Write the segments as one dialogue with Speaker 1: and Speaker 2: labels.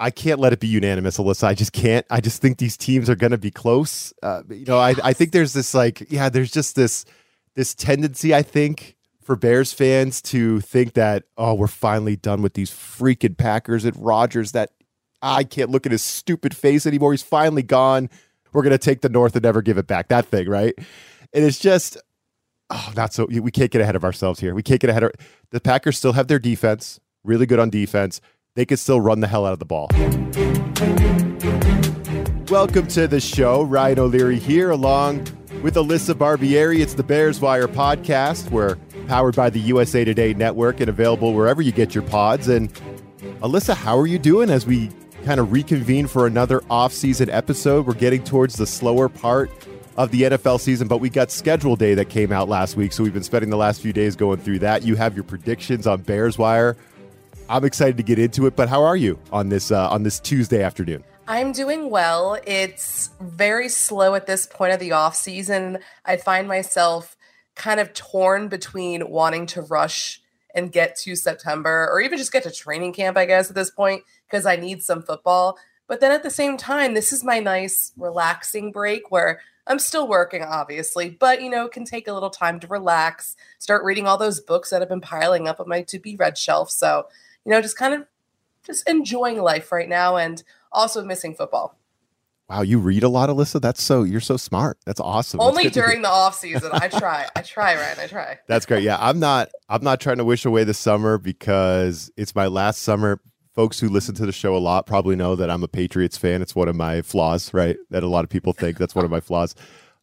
Speaker 1: I can't let it be unanimous, Alyssa. I just can't. I just think these teams are going to be close. Uh, you know, I, I think there's this like, yeah, there's just this this tendency. I think for Bears fans to think that oh, we're finally done with these freaking Packers and Rodgers. That I can't look at his stupid face anymore. He's finally gone. We're going to take the North and never give it back. That thing, right? And it's just oh, not so. We can't get ahead of ourselves here. We can't get ahead of the Packers. Still have their defense, really good on defense they could still run the hell out of the ball. Welcome to the show. Ryan O'Leary here, along with Alyssa Barbieri. It's the Bears Wire podcast. We're powered by the USA Today network and available wherever you get your pods. And Alyssa, how are you doing as we kind of reconvene for another off-season episode? We're getting towards the slower part of the NFL season, but we got schedule day that came out last week. So we've been spending the last few days going through that. You have your predictions on Bears Wire I'm excited to get into it. But how are you on this uh, on this Tuesday afternoon?
Speaker 2: I'm doing well. It's very slow at this point of the off season. I find myself kind of torn between wanting to rush and get to September or even just get to training camp, I guess, at this point, because I need some football. But then at the same time, this is my nice, relaxing break where I'm still working, obviously, but you know, it can take a little time to relax, start reading all those books that have been piling up on my to be read shelf. So you know, just kind of just enjoying life right now and also missing football.
Speaker 1: Wow, you read a lot, Alyssa. That's so you're so smart. That's awesome.
Speaker 2: Only That's during the off season. I try. I try, Ryan. I try.
Speaker 1: That's great. Yeah, I'm not. I'm not trying to wish away the summer because it's my last summer. Folks who listen to the show a lot probably know that I'm a Patriots fan. It's one of my flaws, right? That a lot of people think that's one of my flaws.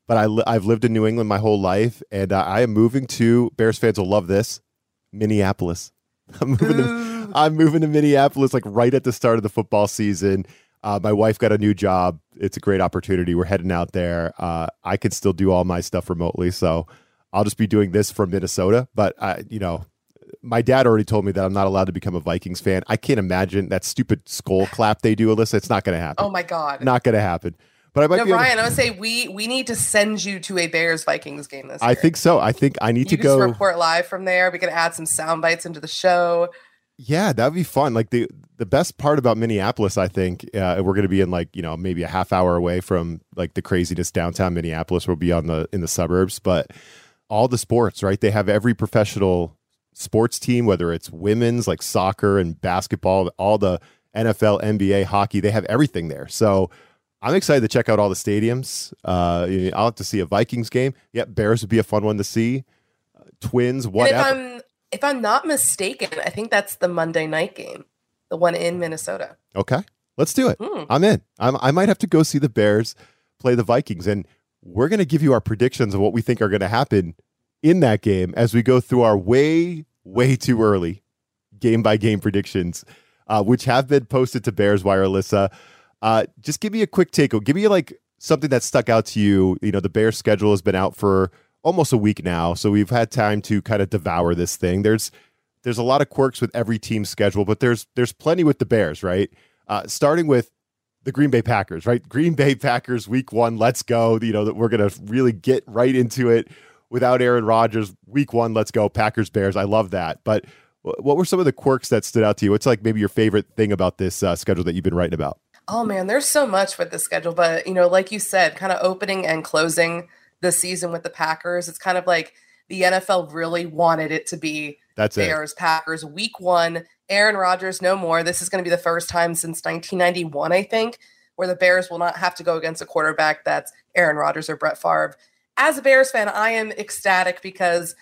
Speaker 1: But I li- I've lived in New England my whole life, and uh, I am moving to. Bears fans will love this. Minneapolis. I'm moving. to, I'm moving to Minneapolis like right at the start of the football season. Uh, my wife got a new job. It's a great opportunity. We're heading out there. Uh, I can still do all my stuff remotely, so I'll just be doing this from Minnesota. But I, you know, my dad already told me that I'm not allowed to become a Vikings fan. I can't imagine that stupid skull clap they do, Alyssa. It's not going to happen.
Speaker 2: Oh my god,
Speaker 1: not going to happen. But I might
Speaker 2: no,
Speaker 1: be
Speaker 2: Ryan. To... I would say we we need to send you to a Bears Vikings game this.
Speaker 1: I think so. I think I need
Speaker 2: you
Speaker 1: to go
Speaker 2: report live from there. We can add some sound bites into the show.
Speaker 1: Yeah, that'd be fun. Like the the best part about Minneapolis, I think, uh, we're going to be in like you know maybe a half hour away from like the craziness downtown Minneapolis. We'll be on the in the suburbs, but all the sports, right? They have every professional sports team, whether it's women's like soccer and basketball, all the NFL, NBA, hockey. They have everything there. So I'm excited to check out all the stadiums. Uh, I'll have to see a Vikings game. Yep, Bears would be a fun one to see. Uh, twins, whatever
Speaker 2: if I'm not mistaken, I think that's the Monday night game, the one in Minnesota.
Speaker 1: Okay, let's do it. Hmm. I'm in. I'm, I might have to go see the Bears play the Vikings, and we're going to give you our predictions of what we think are going to happen in that game as we go through our way, way too early game by game predictions, uh, which have been posted to Bears Wire, Alyssa. Uh, just give me a quick take. Give me like something that stuck out to you. You know, the Bears schedule has been out for almost a week now, so we've had time to kind of devour this thing. There's there's a lot of quirks with every team's schedule, but there's there's plenty with the Bears, right? Uh, starting with the Green Bay Packers, right? Green Bay Packers, Week One, let's go. You know that we're gonna really get right into it without Aaron Rodgers. Week One, let's go. Packers Bears, I love that. But what were some of the quirks that stood out to you? What's like maybe your favorite thing about this uh, schedule that you've been writing about?
Speaker 2: Oh man, there's so much with the schedule, but you know, like you said, kind of opening and closing the season with the Packers. It's kind of like the NFL really wanted it to be
Speaker 1: That's
Speaker 2: Bears,
Speaker 1: it.
Speaker 2: Packers, week one. Aaron Rodgers, no more. This is going to be the first time since 1991, I think, where the Bears will not have to go against a quarterback that's Aaron Rodgers or Brett Favre. As a Bears fan, I am ecstatic because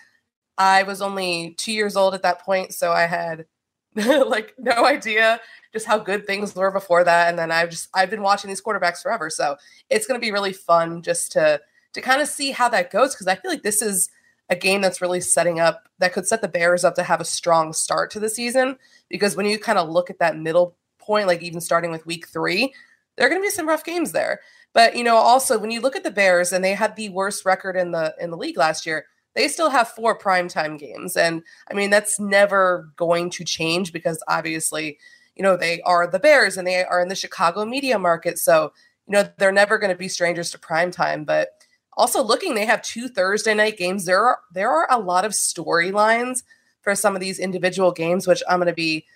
Speaker 2: I was only two years old at that point. So I had like no idea just how good things were before that. And then I've just, I've been watching these quarterbacks forever. So it's going to be really fun just to, to kind of see how that goes because I feel like this is a game that's really setting up that could set the Bears up to have a strong start to the season because when you kind of look at that middle point, like even starting with week three, there are going to be some rough games there. But you know, also when you look at the Bears and they had the worst record in the in the league last year, they still have four primetime games. And I mean, that's never going to change because obviously, you know, they are the Bears and they are in the Chicago media market. So, you know, they're never going to be strangers to primetime. But also looking, they have two Thursday night games. There are there are a lot of storylines for some of these individual games, which I'm going to be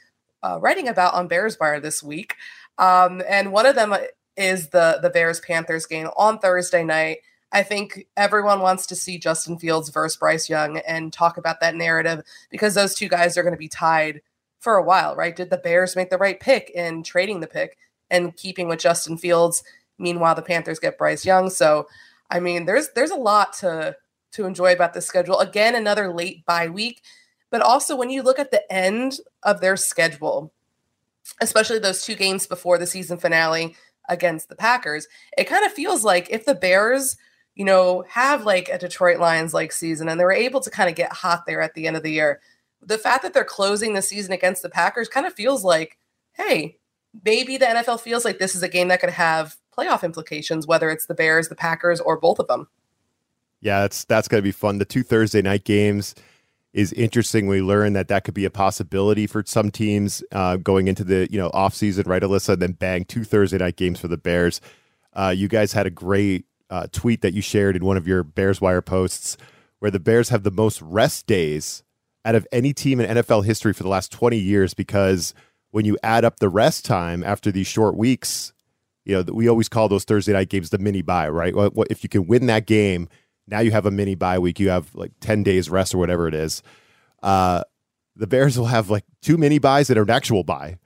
Speaker 2: uh, writing about on Bears Wire this week. Um, and one of them is the the Bears Panthers game on Thursday night. I think everyone wants to see Justin Fields versus Bryce Young and talk about that narrative because those two guys are going to be tied for a while, right? Did the Bears make the right pick in trading the pick and keeping with Justin Fields? Meanwhile, the Panthers get Bryce Young. So, I mean, there's there's a lot to to enjoy about the schedule. Again, another late bye week, but also when you look at the end of their schedule, especially those two games before the season finale against the Packers, it kind of feels like if the Bears you know, have like a Detroit Lions like season and they were able to kind of get hot there at the end of the year. The fact that they're closing the season against the Packers kind of feels like, hey, maybe the NFL feels like this is a game that could have playoff implications, whether it's the Bears, the Packers, or both of them.
Speaker 1: Yeah, that's that's going to be fun. The two Thursday night games is interesting. We learned that that could be a possibility for some teams uh, going into the you know off season, right, Alyssa? And then bang, two Thursday night games for the Bears. Uh, you guys had a great uh, tweet that you shared in one of your Bears Wire posts, where the Bears have the most rest days out of any team in NFL history for the last 20 years because when you add up the rest time after these short weeks, you know, we always call those Thursday night games the mini bye, right? If you can win that game, now you have a mini bye week. You have like 10 days rest or whatever it is. Uh, the Bears will have like two mini byes and an actual bye.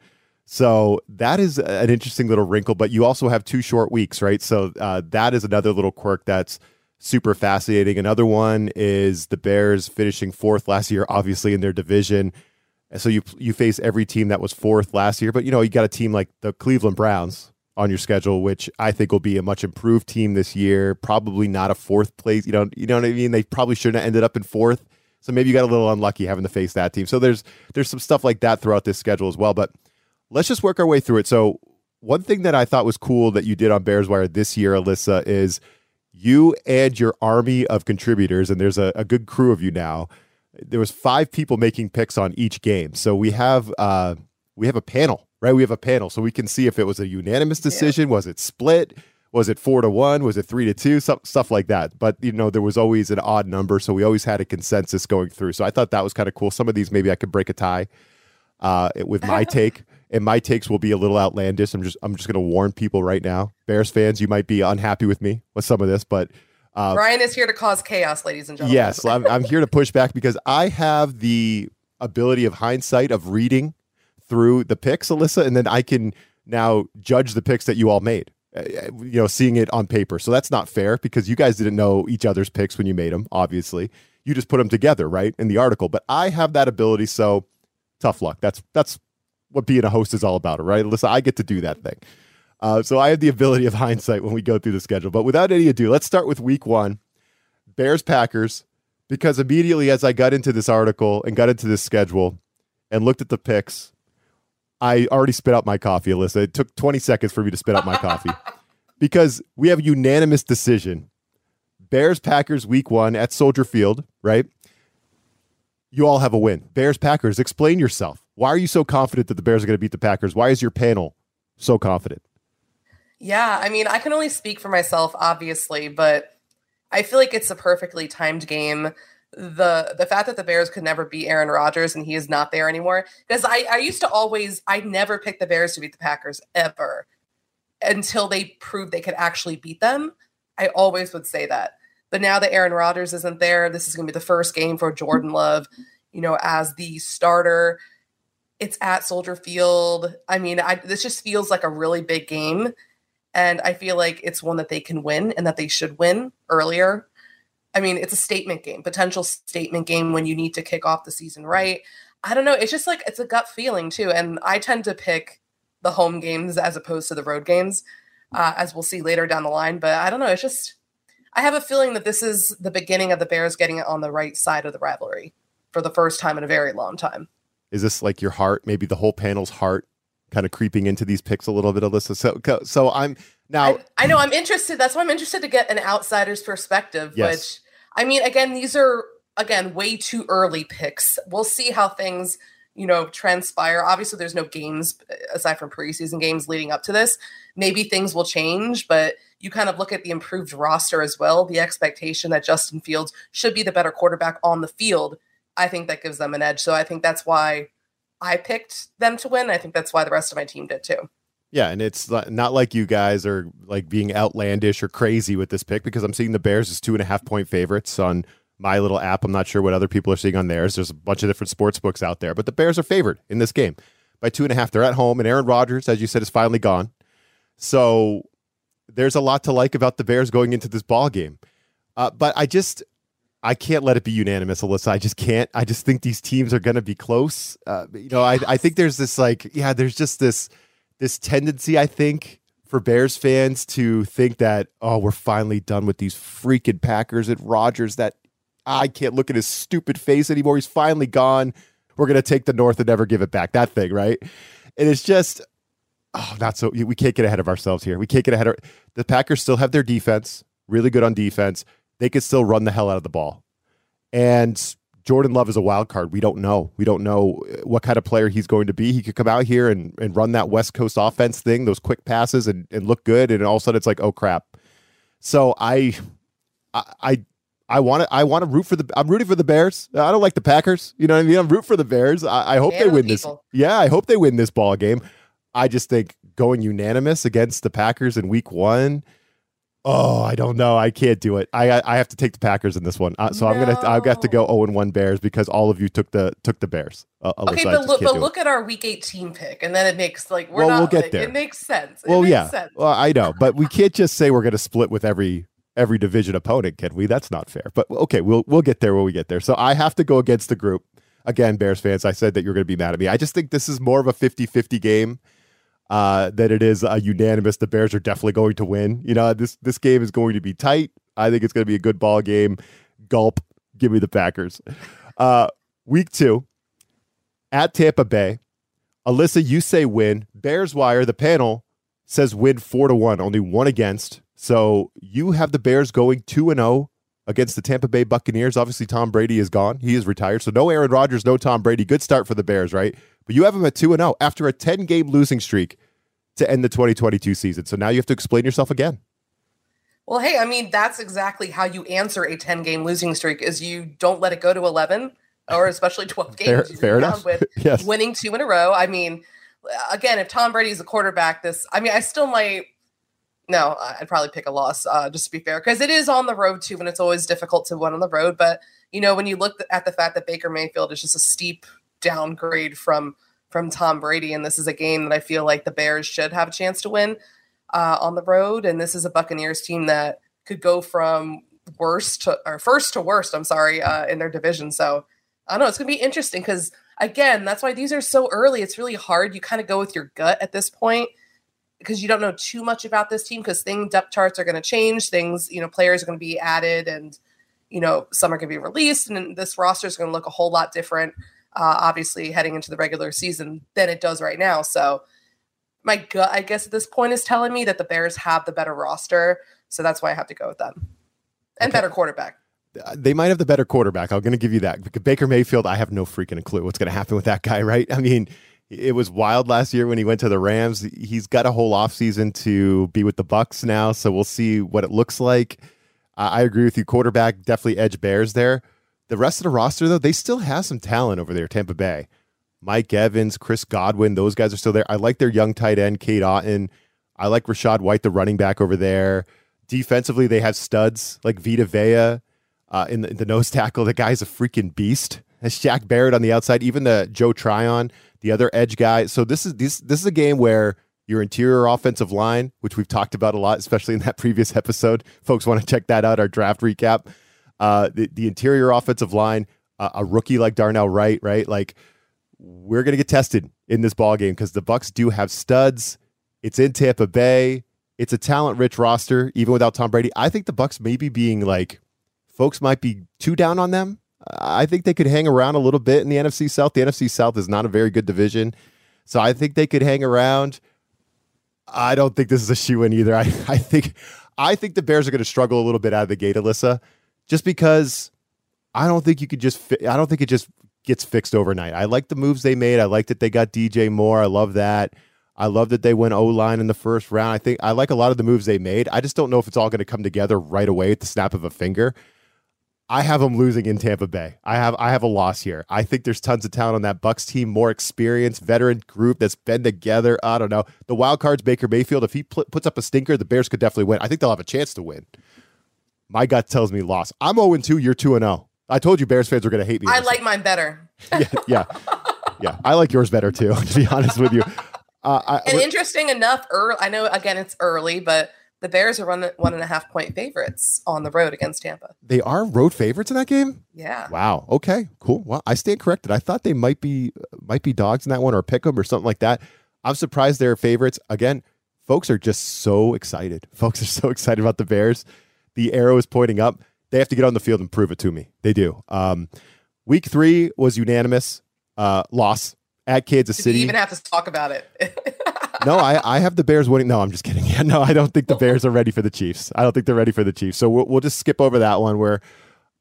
Speaker 1: So that is an interesting little wrinkle, but you also have two short weeks, right? So uh, that is another little quirk that's super fascinating. Another one is the Bears finishing fourth last year, obviously in their division. So you you face every team that was fourth last year, but you know you got a team like the Cleveland Browns on your schedule, which I think will be a much improved team this year. Probably not a fourth place. You know, you know what I mean. They probably shouldn't have ended up in fourth. So maybe you got a little unlucky having to face that team. So there's there's some stuff like that throughout this schedule as well. But let's just work our way through it. So, one thing that I thought was cool that you did on Bears Wire this year, Alyssa, is you and your army of contributors, and there's a, a good crew of you now. There was five people making picks on each game, so we have uh, we have a panel, right? We have a panel, so we can see if it was a unanimous decision, yeah. was it split, was it four to one, was it three to two, stuff, stuff like that. But you know, there was always an odd number, so we always had a consensus going through. So I thought that was kind of cool. Some of these maybe I could break a tie uh, with my take and my takes will be a little outlandish. I'm just I'm just going to warn people right now. Bears fans, you might be unhappy with me with some of this, but
Speaker 2: uh, Ryan is here to cause chaos, ladies and gentlemen.
Speaker 1: Yes, I'm, I'm here to push back because I have the ability of hindsight of reading through the picks, Alyssa, and then I can now judge the picks that you all made. Uh, you know, seeing it on paper. So that's not fair because you guys didn't know each other's picks when you made them. Obviously, you just put them together, right, in the article. But I have that ability, so tough luck. That's that's what being a host is all about, right? Alyssa, I get to do that thing. Uh, so I have the ability of hindsight when we go through the schedule. But without any ado, let's start with week one Bears Packers, because immediately as I got into this article and got into this schedule and looked at the picks, I already spit out my coffee, Alyssa. It took 20 seconds for me to spit out my coffee because we have a unanimous decision. Bears Packers week one at Soldier Field, right? You all have a win. Bears Packers, explain yourself. Why are you so confident that the Bears are going to beat the Packers? Why is your panel so confident?
Speaker 2: Yeah, I mean, I can only speak for myself, obviously, but I feel like it's a perfectly timed game. The the fact that the Bears could never beat Aaron Rodgers and he is not there anymore. Because I, I used to always I never picked the Bears to beat the Packers ever until they proved they could actually beat them. I always would say that. But now that Aaron Rodgers isn't there, this is gonna be the first game for Jordan Love, you know, as the starter. It's at Soldier Field. I mean, I, this just feels like a really big game. And I feel like it's one that they can win and that they should win earlier. I mean, it's a statement game, potential statement game when you need to kick off the season right. I don't know. It's just like it's a gut feeling too. And I tend to pick the home games as opposed to the road games, uh, as we'll see later down the line. But I don't know. It's just, I have a feeling that this is the beginning of the Bears getting it on the right side of the rivalry for the first time in a very long time
Speaker 1: is this like your heart maybe the whole panel's heart kind of creeping into these picks a little bit, Alyssa. So, so I'm now.
Speaker 2: I, I know I'm interested. That's why I'm interested to get an outsider's perspective.
Speaker 1: Yes.
Speaker 2: Which I mean, again, these are again way too early picks. We'll see how things you know transpire. Obviously, there's no games uh, aside from preseason games leading up to this. Maybe things will change, but you kind of look at the improved roster as well. The expectation that Justin Fields should be the better quarterback on the field. I think that gives them an edge. So I think that's why I picked them to win. I think that's why the rest of my team did too.
Speaker 1: Yeah, and it's not like you guys are like being outlandish or crazy with this pick because I'm seeing the Bears as two and a half point favorites on my little app. I'm not sure what other people are seeing on theirs. There's a bunch of different sports books out there, but the Bears are favored in this game by two and a half. They're at home, and Aaron Rodgers, as you said, is finally gone. So there's a lot to like about the Bears going into this ball game. Uh, but I just I can't let it be unanimous, Alyssa. I just can't. I just think these teams are going to be close. Uh, you know, I, I think there's this like, yeah, there's just this this tendency, I think, for Bears fans to think that, oh, we're finally done with these freaking Packers and Rodgers. That I can't look at his stupid face anymore. He's finally gone. We're going to take the North and never give it back. That thing, right? And it's just, oh, not so. We can't get ahead of ourselves here. We can't get ahead of the Packers. Still have their defense, really good on defense. They could still run the hell out of the ball. And Jordan Love is a wild card. We don't know. We don't know uh, what kind of player he's going to be. He could come out here and, and run that West Coast offense thing, those quick passes, and, and look good. And all of a sudden, it's like, oh crap. So I, I, I want to. I want to root for the. I'm rooting for the Bears. I don't like the Packers. You know what I mean? I'm root for the Bears. I, I hope they win this. Yeah, I hope they win this ball game. I just think going unanimous against the Packers in Week One Oh, I don't know. I can't do it. I I have to take the Packers in this one. Uh, so no. I'm gonna I have got to go 0 and 1 Bears because all of you took the took the Bears.
Speaker 2: Uh, okay, but look, but look at our Week 18 pick, and then it makes like we're
Speaker 1: well,
Speaker 2: not.
Speaker 1: We'll get
Speaker 2: like,
Speaker 1: there.
Speaker 2: It makes sense. It
Speaker 1: well,
Speaker 2: makes
Speaker 1: yeah.
Speaker 2: Sense.
Speaker 1: Well, I know, but we can't just say we're gonna split with every every division opponent, can we? That's not fair. But okay, we'll we'll get there when we get there. So I have to go against the group. Again, Bears fans, I said that you're going to be mad at me. I just think this is more of a 50-50 game uh, that it is a unanimous. The Bears are definitely going to win. You know, this this game is going to be tight. I think it's going to be a good ball game. Gulp, give me the Packers. Uh, week two at Tampa Bay. Alyssa, you say win. Bears Wire, the panel says win four to one, only one against. So you have the Bears going two and zero oh against the Tampa Bay Buccaneers. Obviously, Tom Brady is gone; he is retired. So no Aaron Rodgers, no Tom Brady. Good start for the Bears, right? But you have them at 2 0 after a 10 game losing streak to end the 2022 season. So now you have to explain yourself again.
Speaker 2: Well, hey, I mean, that's exactly how you answer a 10 game losing streak is you don't let it go to 11 or especially 12 games.
Speaker 1: fair, fair enough.
Speaker 2: With
Speaker 1: yes.
Speaker 2: winning two in a row. I mean, again, if Tom Brady's a quarterback, this, I mean, I still might, no, I'd probably pick a loss, uh, just to be fair, because it is on the road too, and it's always difficult to win on the road. But, you know, when you look at the fact that Baker Mayfield is just a steep downgrade from from Tom Brady, and this is a game that I feel like the Bears should have a chance to win uh, on the road. And this is a Buccaneers team that could go from worst to or first to worst. I'm sorry uh, in their division. So I don't know. It's gonna be interesting because again, that's why these are so early. It's really hard. You kind of go with your gut at this point because you don't know too much about this team because thing depth charts are going to change. Things you know, players are going to be added and you know some are going to be released, and this roster is going to look a whole lot different. Uh, obviously, heading into the regular season than it does right now. So my gut, I guess, at this point is telling me that the Bears have the better roster. So that's why I have to go with them. And okay. better quarterback.
Speaker 1: Uh, they might have the better quarterback. I'm going to give you that. Baker Mayfield, I have no freaking clue what's going to happen with that guy, right? I mean, it was wild last year when he went to the Rams. He's got a whole offseason to be with the Bucs now, so we'll see what it looks like. Uh, I agree with you. Quarterback definitely edge Bears there. The rest of the roster, though, they still have some talent over there, Tampa Bay. Mike Evans, Chris Godwin, those guys are still there. I like their young tight end, Cade Otton. I like Rachaad White, the running back over there. Defensively, they have studs like Vita Vea uh, in, the, in the nose tackle. The guy's a freaking beast. Has Shaq Barrett on the outside, even the Joe Tryon, the other edge guy. So this is this this is a game where your interior offensive line, which we've talked about a lot, especially in that previous episode. Folks want to check that out, our draft recap. Uh, the, the interior offensive line, uh, a rookie like Darnell Wright, right? Like we're going to get tested in this ball game because the Bucs do have studs. It's in Tampa Bay. It's a talent-rich roster, even without Tom Brady. I think the Bucs may be being like, folks might be too down on them. I think they could hang around a little bit in the NFC South. The NFC South is not a very good division. So I think they could hang around. I don't think this is a shoe in either. I, I think I think the Bears are going to struggle a little bit out of the gate, Alyssa, just because I don't think you could just. Fi- I don't think it just gets fixed overnight. I like the moves they made. I like that they got DJ Moore. I love that. I love that they went O line in the first round. I think I like a lot of the moves they made. I just don't know if it's all going to come together right away at the snap of a finger. I have them losing in Tampa Bay. I have I have a loss here. I think there's tons of talent on that Bucs team, more experienced veteran group that's been together. I don't know. The wild card's Baker Mayfield. If he pl- puts up a stinker, the Bears could definitely win. I think they'll have a chance to win. My gut tells me loss. I'm 0 2. You're 2 0. I told you Bears fans were going to hate me.
Speaker 2: I like mine better.
Speaker 1: yeah, yeah, yeah. I like yours better too. To be honest with you.
Speaker 2: Uh, I, and interesting enough, early, I know again it's early, but the Bears are one one and a half point favorites on the road against Tampa.
Speaker 1: They are road favorites in that game.
Speaker 2: Yeah.
Speaker 1: Wow. Okay. Cool. Well, I stand corrected. I thought they might be might be dogs in that one or pick them or something like that. I'm surprised they're favorites. Again, folks are just so excited. Folks are so excited about the Bears. The arrow is pointing up. They have to get on the field and prove it to me. They do. Um, week three was unanimous uh, loss at Kansas City.
Speaker 2: You even have to talk about it.
Speaker 1: no, I, I have the Bears winning. No, I'm just kidding. Yeah, no, I don't think the Bears are ready for the Chiefs. I don't think they're ready for the Chiefs. So we'll, we'll just skip over that one where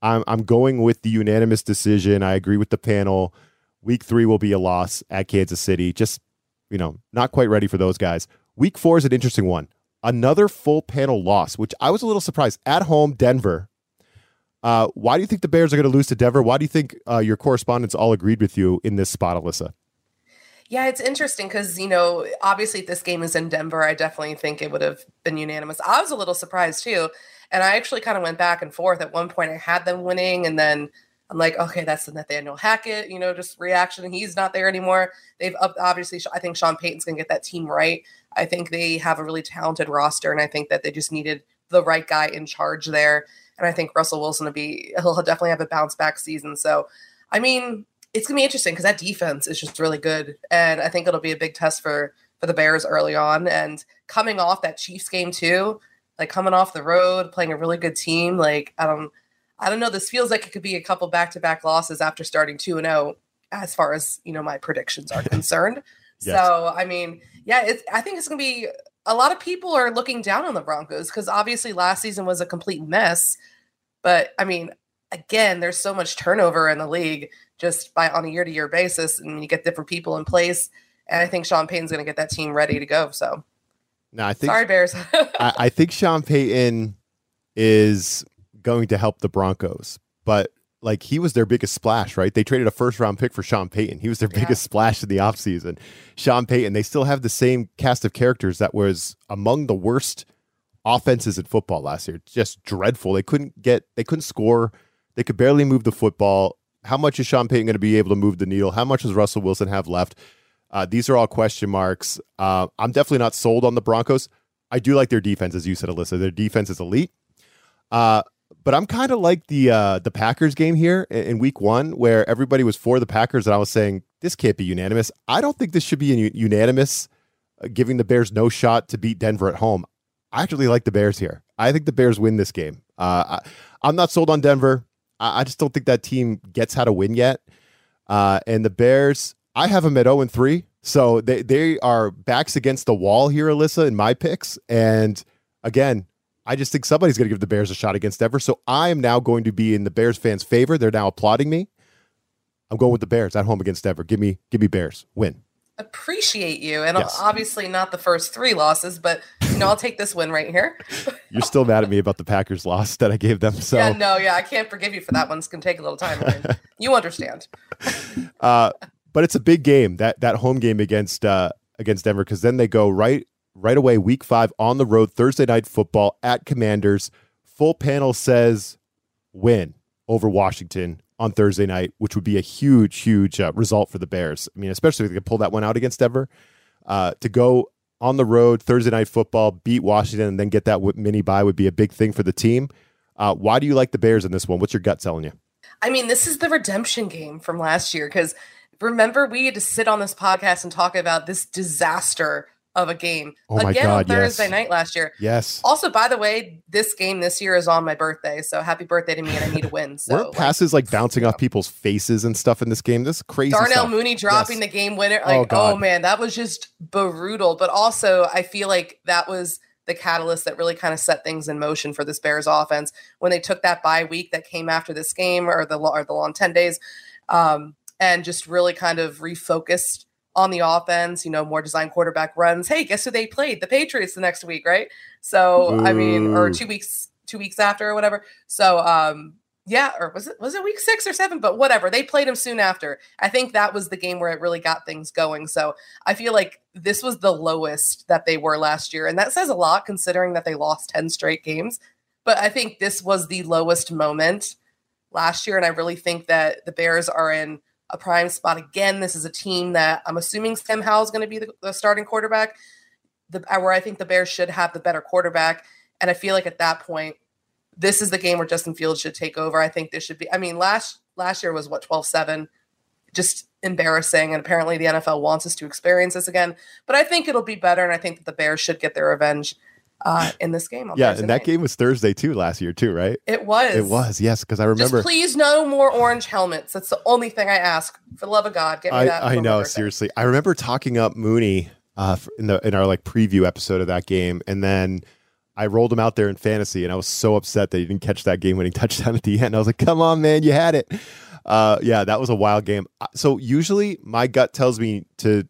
Speaker 1: I'm, I'm going with the unanimous decision. I agree with the panel. Week three will be a loss at Kansas City. Just, you know, not quite ready for those guys. Week four is an interesting one. Another full panel loss, which I was a little surprised. At home, Denver. Uh, why do you think the Bears are going to lose to Denver? Why do you think uh, your correspondents all agreed with you in this spot, Alyssa?
Speaker 2: Yeah, it's interesting because, you know, obviously if this game is in Denver, I definitely think it would have been unanimous. I was a little surprised too. And I actually kind of went back and forth. At one point, I had them winning, and then I'm like, okay, that's the Nathaniel Hackett, you know, just reaction. He's not there anymore. They've obviously, I think Sean Payton's going to get that team right. I think they have a really talented roster, and I think that they just needed the right guy in charge there. And I think Russell Wilson will be, he'll definitely have a bounce back season. So, I mean, it's gonna be interesting because that defense is just really good, and I think it'll be a big test for for the Bears early on. And coming off that Chiefs game too, like coming off the road, playing a really good team. Like I don't, I don't know. This feels like it could be a couple back to back losses after starting two and zero, oh, as far as you know my predictions are concerned. yes. So I mean, yeah, it's. I think it's gonna be a lot of people are looking down on the Broncos because obviously last season was a complete mess. But I mean, again, there's so much turnover in the league just by on a year to year basis, and you get different people in place. And I think Sean Payton's going to get that team ready to go. So,
Speaker 1: no, I think
Speaker 2: sorry, Bears.
Speaker 1: I, I think Sean Payton is going to help the Broncos, but like he was their biggest splash, right? They traded a first round pick for Sean Payton. He was their yeah. biggest splash in the offseason. Sean Payton, they still have the same cast of characters that was among the worst offenses in football last year. Just dreadful. They couldn't get they couldn't score. They could barely move the football. How much is Sean Payton going to be able to move the needle? How much does Russell Wilson have left? Uh, these are all question marks. Uh, I'm definitely not sold on the Broncos. I do like their defense, as you said, Alyssa. Their defense is elite. Uh, but I'm kind of like the uh, the Packers game here in, Week One, where everybody was for the Packers, and I was saying this can't be unanimous. I don't think this should be unanimous, uh, giving the Bears no shot to beat Denver at home. I actually like the Bears here. I think the Bears win this game. Uh, I, I'm not sold on Denver. I just don't think that team gets how to win yet. Uh, and the Bears, I have them at 0 and 3. So they, they are backs against the wall here, Alyssa, in my picks. And again, I just think somebody's going to give the Bears a shot against Denver. So I am now going to be in the Bears fans' favor. They're now applauding me. I'm going with the Bears at home against Denver. Give me, give me Bears. Win
Speaker 2: appreciate you. And yes. obviously not the first three losses, but you know, I'll take this win right here.
Speaker 1: You're still mad at me about the Packers loss that I gave them. So
Speaker 2: yeah, no, yeah, I can't forgive you for that one. It's gonna take a little time. you understand.
Speaker 1: uh, but it's a big game that that home game against uh, against Denver because then they go right right away week five on the road Thursday night football at Commanders. Full panel says win over Washington on Thursday night, which would be a huge, huge uh, result for the Bears. I mean, especially if they could pull that one out against Denver. Uh, to go on the road Thursday night football, beat Washington, and then get that mini bye would be a big thing for the team. Uh, why do you like the Bears in this one? What's your gut telling you?
Speaker 2: I mean, this is the redemption game from last year because remember we had to sit on this podcast and talk about this disaster of a game
Speaker 1: Oh
Speaker 2: again
Speaker 1: God,
Speaker 2: on Thursday
Speaker 1: yes.
Speaker 2: night last year.
Speaker 1: Yes.
Speaker 2: Also, by the way, this game this year is on my birthday, so happy birthday to me, and I need a win. So
Speaker 1: Weren't passes like bouncing off people's faces and stuff in this game? This is crazy.
Speaker 2: Darnell
Speaker 1: stuff.
Speaker 2: Mooney dropping
Speaker 1: Yes.
Speaker 2: the game winner.
Speaker 1: Oh,
Speaker 2: Like, oh,
Speaker 1: God.
Speaker 2: man, that was just brutal. But also, I feel like that was the catalyst that really kind of set things in motion for this Bears offense when they took that bye week that came after this game or the or the long 10 days um, and just really kind of refocused on the offense, you know, more design quarterback runs. Hey, guess who they played? The Patriots the next week, right? So, I mean, or two weeks, two weeks after or whatever. So, um, yeah, or was it was it week six or seven? But whatever, they played him soon after. I think that was the game where it really got things going. So I feel like this was the lowest that they were last year, and that says a lot considering that they lost ten straight games. But I think this was the lowest moment last year, and I really think that the Bears are in a prime spot again. This is a team that I'm assuming Sam Howell is going to be the, the starting quarterback. The uh, where I think the Bears should have the better quarterback, and I feel like at that point this is the game where Justin Fields should take over. I think this should be. I mean, last last year was what 12-7, just embarrassing. And apparently the NFL wants us to experience this again. But I think it'll be better, and I think that the Bears should get their revenge uh, in this game.
Speaker 1: Yeah,
Speaker 2: Thursday
Speaker 1: and that
Speaker 2: night.
Speaker 1: game was Thursday too last year too, right?
Speaker 2: it was.
Speaker 1: It was, yes, because I remember.
Speaker 2: Just please, no more orange helmets. That's the only thing I ask. For the love of God, get me that.
Speaker 1: I, I know, seriously. I remember talking up Mooney uh, in the in our like preview episode of that game, and then I rolled him out there in fantasy, and I was so upset that he didn't catch that game winning touchdown at the end. I was like, "Come on, man, you had it." Uh, yeah, that was a wild game. Uh, So usually, my gut tells me to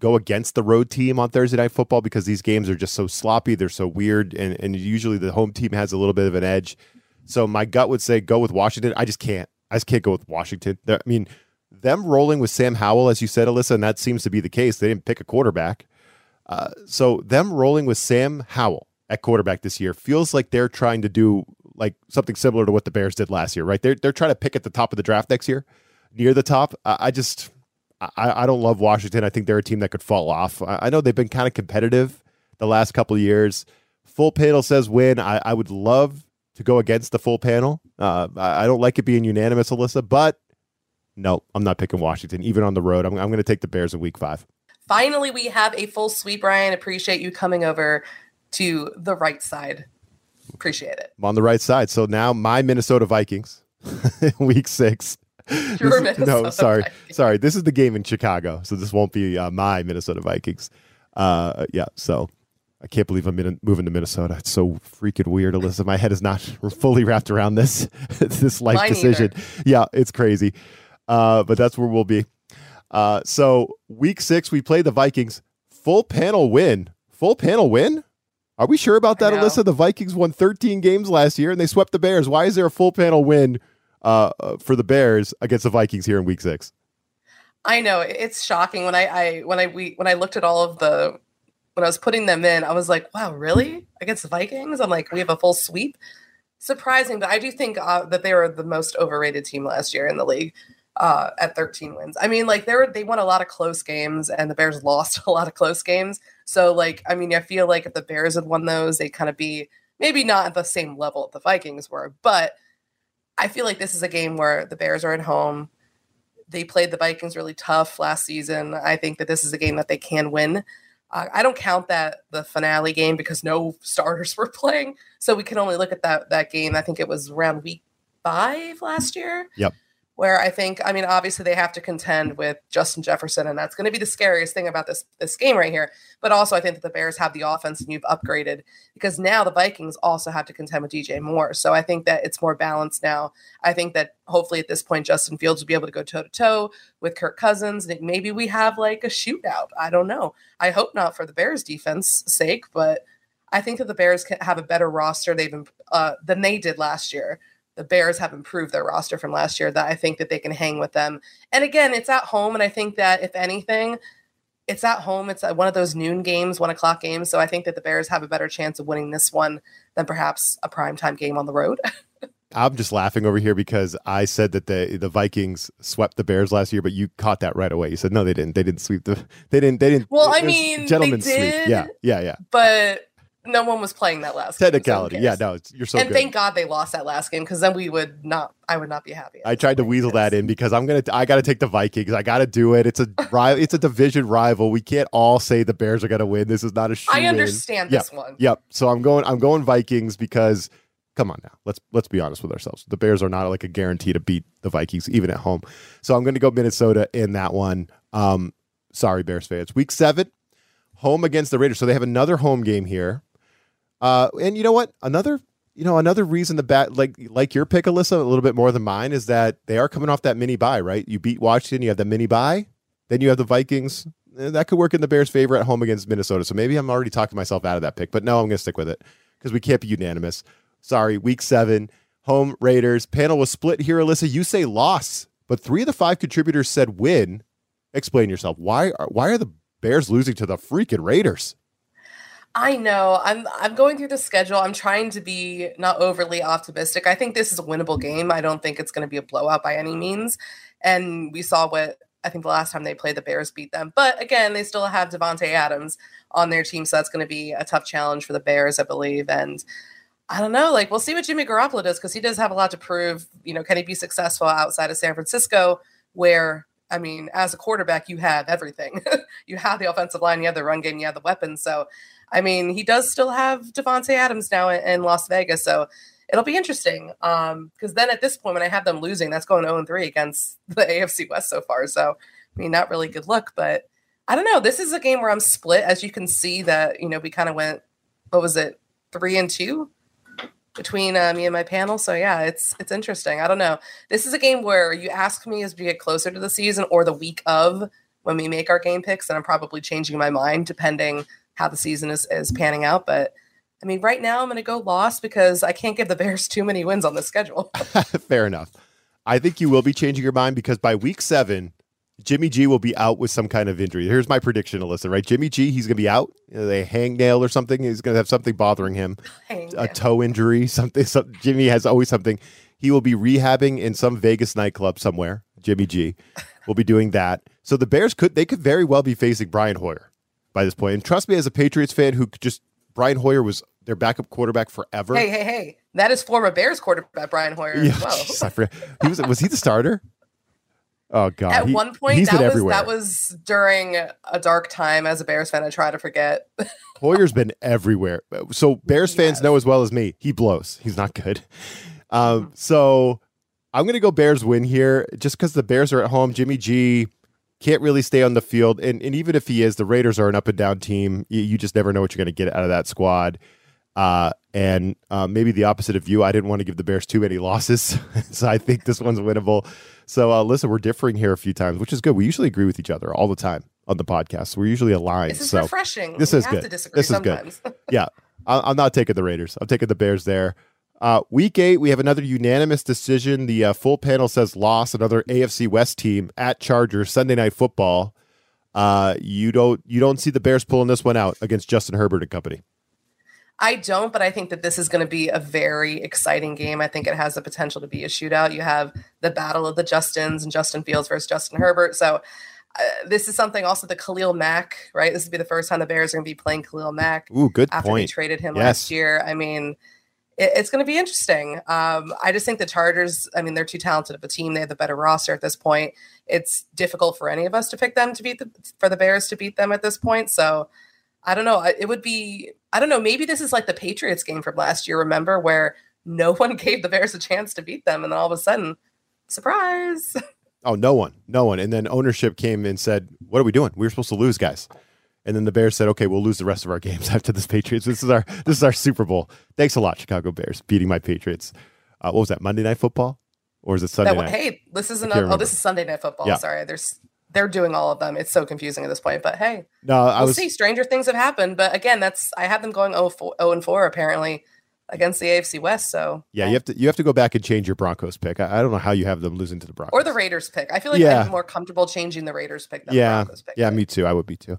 Speaker 1: go against the road team on Thursday night football because these games are just so sloppy, they're so weird, and and usually the home team has a little bit of an edge. So my gut would say go with Washington. I just can't. I just can't go with Washington. I mean, them rolling with Sam Howell, as you said, Alyssa, and that seems to be the case. They didn't pick a quarterback. Uh, so them rolling with Sam Howell at quarterback this year feels like they're trying to do like something similar to what the Bears did last year, right? They're they're trying to pick at the top of the draft next year, near the top. I, I just I, I don't love Washington. I think they're a team that could fall off. I, I know they've been kind of competitive the last couple of years. Full panel says win. I, I would love to go against the full panel. Uh, I, I don't like it being unanimous, Alyssa, but no, I'm not picking Washington, even on the road. I'm, I'm going to take the Bears in week five.
Speaker 2: Finally, we have a full sweep, Ryan. Appreciate you coming over to the right side. Appreciate it.
Speaker 1: I'm on the right side. So now my Minnesota Vikings, week six.
Speaker 2: Your
Speaker 1: This-
Speaker 2: Minnesota
Speaker 1: no, sorry,
Speaker 2: Vikings.
Speaker 1: sorry. This is the game in Chicago, so this won't be uh, my Minnesota Vikings. Uh, yeah, so I can't believe I'm in, moving to Minnesota. It's so freaking weird, Alyssa. My head is not fully wrapped around this this life
Speaker 2: Mine
Speaker 1: decision. Yeah, it's crazy, uh, but that's where we'll be. Uh, so week six, we play the Vikings. Full panel win. Full panel win. Are we sure about that. Alyssa? The Vikings won 13 games last year and they swept the Bears. Why is there a full panel win uh, for the Bears against the Vikings here in Week Six?
Speaker 2: I know it's shocking when I, I when I we when I looked at all of the when I was putting them in, I was like, wow, really against the Vikings? I'm like, we have a full sweep. Surprising, but I do think uh, that they were the most overrated team last year in the league uh, at 13 wins. I mean, like they were they won a lot of close games, and the Bears lost a lot of close games. So, like, I mean, I feel like if the Bears had won those, they'd kind of be maybe not at the same level that the Vikings were, but I feel like this is a game where the Bears are at home they played the Vikings really tough last season. I think that this is a game that they can win. Uh, I don't count that the finale game because no starters were playing, so we can only look at that that game. I think it was around week five last year.
Speaker 1: Yep.
Speaker 2: Where I think, I mean, obviously they have to contend with Justin Jefferson, and that's going to be the scariest thing about this this game right here. But also, I think that the Bears have the offense, and you've upgraded because now the Vikings also have to contend with DJ Moore. So I think that it's more balanced now. I think that hopefully at this point Justin Fields will be able to go toe to toe with Kirk Cousins. Maybe we have like a shootout. I don't know. I hope not for the Bears defense sake, but I think that the Bears can have a better roster they've uh, than they did last year. The Bears have improved their roster from last year. That I think that they can hang with them. And again, it's at home, and I think that if anything, it's at home. It's one of those noon games, one o'clock games. So I think that the Bears have a better chance of winning this one than perhaps a primetime game on the road.
Speaker 1: I'm just laughing over here because I said that the the Vikings swept the Bears last year, but you caught that right away. You said no, they didn't. They didn't sweep the. They didn't. They didn't.
Speaker 2: Well, I mean, they
Speaker 1: gentlemen's sweep. Yeah, yeah, yeah.
Speaker 2: but no one was playing that last
Speaker 1: technicality.
Speaker 2: Game,
Speaker 1: yeah, no, you're so
Speaker 2: and
Speaker 1: good.
Speaker 2: thank God they lost that last game because then we would not. I would not be happy.
Speaker 1: I tried to weasel that in because I'm gonna. I got to take the Vikings. I got to do it. It's a rival. It's a division rival. We can't all say the Bears are gonna win. This is not a.
Speaker 2: I understand
Speaker 1: yep.
Speaker 2: this one.
Speaker 1: Yep. So I'm going. I'm going Vikings because. Come on now. Let's let's be honest with ourselves. The Bears are not like a guarantee to beat the Vikings even at home. So I'm going to go Minnesota in that one. Um, sorry, Bears fans. Week seven, home against the Raiders. So they have another home game here. Uh, and you know what? Another you know another reason the bat like like your pick, Alyssa, a little bit more than mine is that they are coming off that mini bye, right? You beat Washington, you have the mini bye, then you have the Vikings. Eh, that could work in the Bears' favor at home against Minnesota. So maybe I'm already talking myself out of that pick, but no, I'm going to stick with it because we can't be unanimous. Sorry, week seven, home Raiders. Panel was split here, Alyssa. You say loss, but three of the five contributors said win. Explain yourself. Why are why are the Bears losing to the freaking Raiders?
Speaker 2: I know. I'm I'm going through the schedule. I'm trying to be not overly optimistic. I think this is a winnable game. I don't think it's going to be a blowout by any means. And we saw what I think the last time they played the Bears beat them. But again, they still have Davante Adams on their team, so that's going to be a tough challenge for the Bears, I believe. And I don't know. Like we'll see what Jimmy Garoppolo does because he does have a lot to prove. You know, can he be successful outside of San Francisco, where I mean, as a quarterback, you have everything. you have the offensive line, you have the run game, you have the weapons. So, I mean, he does still have Davante Adams now in, Las Vegas. So it'll be interesting. Um, because then at this point, when I have them losing, that's going 0 3 against the AFC West so far. So, I mean, not really good luck, but I don't know. This is a game where I'm split, as you can see that, you know, we kind of went, what was it, three and two? between uh, me and my panel. So yeah, it's it's interesting. I don't know. This is a game where you ask me as we get closer to the season or the week of when we make our game picks, and I'm probably changing my mind depending how the season is is panning out. But I mean, right now I'm going to go lost because I can't give the Bears too many wins on the schedule.
Speaker 1: Fair enough. I think you will be changing your mind because by week seven, Jimmy G will be out with some kind of injury. Here's my prediction, Alyssa, right? Jimmy G, he's going to be out. You know, a hangnail or something. He's going to have something bothering him. A toe injury, something, something. Jimmy has always something. He will be rehabbing in some Vegas nightclub somewhere. Jimmy G will be doing that. So the Bears could, they could very well be facing Brian Hoyer by this point. And trust me, as a Patriots fan who just, Brian Hoyer was their backup quarterback forever.
Speaker 2: Hey, hey, hey. That is former Bears quarterback Brian Hoyer yeah, well. Geez, I.
Speaker 1: He was, was he the starter? Oh god!
Speaker 2: At he, one point, that was everywhere. that was during a dark time. As a Bears fan, I try to forget.
Speaker 1: Hoyer's been everywhere. So Bears fans yes. know as well as me, he blows. He's not good. Um, so I'm going to go Bears win here, just because the Bears are at home. Jimmy G can't really stay on the field, and and even if he is, the Raiders are an up and down team. You, you just never know what you're going to get out of that squad. Uh, and uh, maybe the opposite of you, I didn't want to give the Bears too many losses, so I think this one's winnable. So, uh, listen, we're differing here a few times, which is good. We usually agree with each other all the time on the podcast. We're usually aligned.
Speaker 2: This is
Speaker 1: so
Speaker 2: refreshing.
Speaker 1: This
Speaker 2: we
Speaker 1: is good.
Speaker 2: this sometimes.
Speaker 1: is good. yeah, I- am not taking the Raiders. I'm taking the Bears there. Uh, week eight, we have another unanimous decision. The uh, full panel says loss. Another AFC West team at Chargers Sunday Night Football. Uh, you don't you don't see the Bears pulling this one out against Justin Herbert and company.
Speaker 2: I don't, but I think that this is going to be a very exciting game. I think it has the potential to be a shootout. You have the battle of the Justins and Justin Fields versus Justin Herbert. So uh, this is something also the Khalil Mack, right? This would be the first time the Bears are going to be playing Khalil Mack.
Speaker 1: Ooh, good
Speaker 2: after
Speaker 1: point.
Speaker 2: they traded him
Speaker 1: yes.
Speaker 2: last year. I mean, it, it's going to be interesting. Um, I just think the Chargers. I mean, they're too talented of a team. They have the better roster at this point. It's difficult for any of us to pick them to beat the for the Bears to beat them at this point. So I don't know. It would be, I don't know. Maybe this is like the Patriots game from last year, remember, where no one gave the Bears a chance to beat them. And then all of a sudden, surprise.
Speaker 1: Oh, no one, no one. And then ownership came and said, What are we doing? We were supposed to lose, guys. And then the Bears said, "Okay, we'll lose the rest of our games after this Patriots. This is our this is our Super Bowl. Thanks a lot, Chicago Bears, beating my Patriots. Uh, what was that? Monday Night Football, or is it Sunday
Speaker 2: that,
Speaker 1: night?
Speaker 2: Hey, this is another. Oh, this is Sunday Night Football. Yeah. Sorry, there's they're doing all of them. It's so confusing at this point. But hey,
Speaker 1: no, I
Speaker 2: we'll
Speaker 1: was,
Speaker 2: see. Stranger things have happened. But again, that's I have them going 0, 4, 0 and 4 apparently against the AFC West. So
Speaker 1: yeah, you have to you have to go back and change your Broncos pick. I, I don't know how you have them losing to the Broncos
Speaker 2: or the Raiders pick. I feel like yeah. I'm more comfortable changing the Raiders pick than
Speaker 1: yeah.
Speaker 2: the Broncos pick.
Speaker 1: Yeah, me too. I would be too.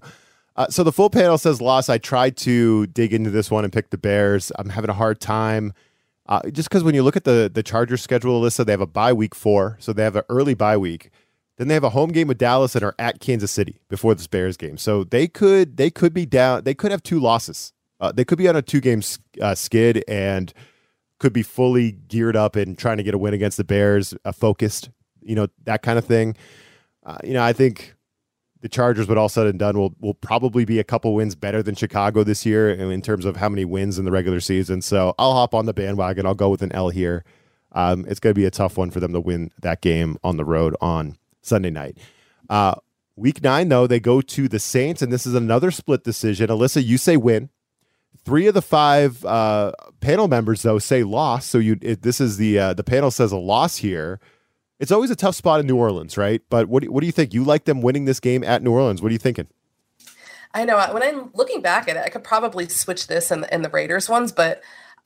Speaker 1: Uh, so the full panel says loss. I tried to dig into this one and pick the Bears. I'm having a hard time. Uh, just because when you look at the the Chargers schedule, Alyssa, they have a bye week four, so they have an early bye week. Then they have a home game with Dallas and are at Kansas City before this Bears game. So they could they could be down. They could have two losses Uh, they could be on a two game uh, skid and could be fully geared up and trying to get a win against the Bears, uh, focused, you know, that kind of thing. Uh, you know, I think the Chargers, but all said and done, will will probably be a couple wins better than Chicago this year in terms of how many wins in the regular season. So I'll hop on the bandwagon. I'll go with an L here. Um, it's going to be a tough one for them to win that game on the road on Sunday night. Uh, week nine, though, they go to the Saints, and this is another split decision. Alyssa, you say win. Three of the five uh, panel members, though, say loss. So you, it, this is the uh, the panel says a loss here. It's always a tough spot in New Orleans, right? But what do, what do you think? You like them winning this game at New Orleans? What are you thinking?
Speaker 2: I know when I'm looking back at it, I could probably switch this and, the Raiders ones, but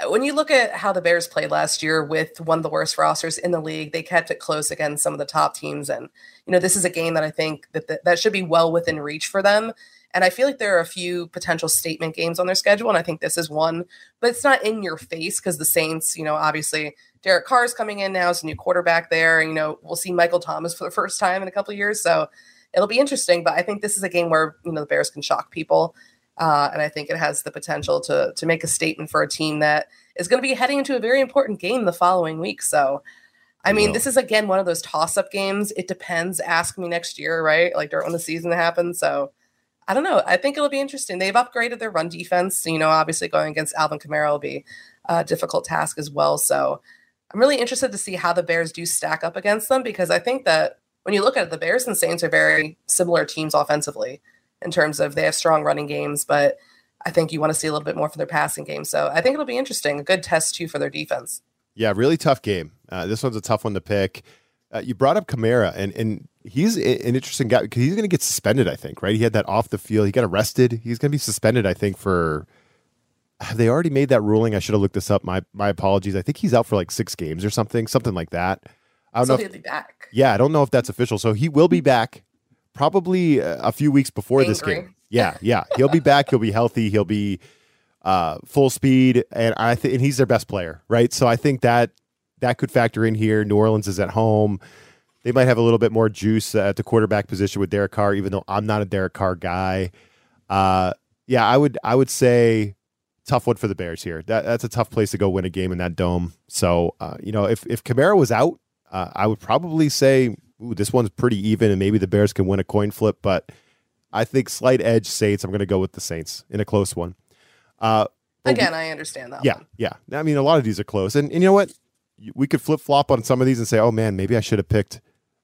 Speaker 2: when you look at how the Bears played last year with one of the worst rosters in the league, they kept it close against some of the top teams. And, you know, this is a game that I think that the, that should be well within reach for them. And I feel like there are a few potential statement games on their schedule. And I think this is one, but it's not in your face because the Saints, you know, obviously Derek Carr is coming in now as a new quarterback there. And, You know, we'll see Michael Thomas for the first time in a couple years. So it'll be interesting. But I think this is a game where, you know, the Bears can shock people. Uh, and I think it has the potential to to make a statement for a team that is going to be heading into a very important game the following week. So, I mean, this is again one of those toss up games. It depends. Ask me next year, right? Like during the season happens. So, I don't know. I think it'll be interesting. They've upgraded their run defense. You know, obviously going against Alvin Kamara will be a difficult task as well. So, I'm really interested to see how the Bears do stack up against them because I think that when you look at it, the Bears and Saints are very similar teams offensively in terms of they have strong running games, but I think you want to see a little bit more from their passing game. So I think it'll be interesting. A good test too for their defense.
Speaker 1: Yeah, really tough game. Uh, this one's a tough one to pick. Uh, you brought up Kamara, and and he's an interesting guy because he's going to get suspended. I think, right? He had that off the field. He got arrested. He's going to be suspended. I think for. Have they already made that ruling? I should have looked this up. My my apologies. I think he's out for like six games or something, something like that.
Speaker 2: I don't so know. If, back.
Speaker 1: Yeah, I don't know if that's official. So he will be back probably a few weeks before Angry. this game. Yeah, yeah, he'll be back. He'll be healthy. He'll be uh, full speed, and I think and he's their best player, right? So I think that that could factor in here. New Orleans is at home. They might have a little bit more juice at the quarterback position with Derek Carr, even though I'm not a Derek Carr guy. Uh, yeah, I would I would say tough one for the Bears here. That, that's a tough place to go win a game in that dome. So uh, you know, if if Kamara was out, uh, I would probably say this one's pretty even, and maybe the Bears can win a coin flip. But I think slight edge Saints. I'm going to go with the Saints in a close one.
Speaker 2: Uh, Again, we, I understand that.
Speaker 1: Yeah,
Speaker 2: one.
Speaker 1: yeah. I mean, a lot of these are close, and, and you know what? We could flip flop on some of these and say, "Oh man, maybe I should have picked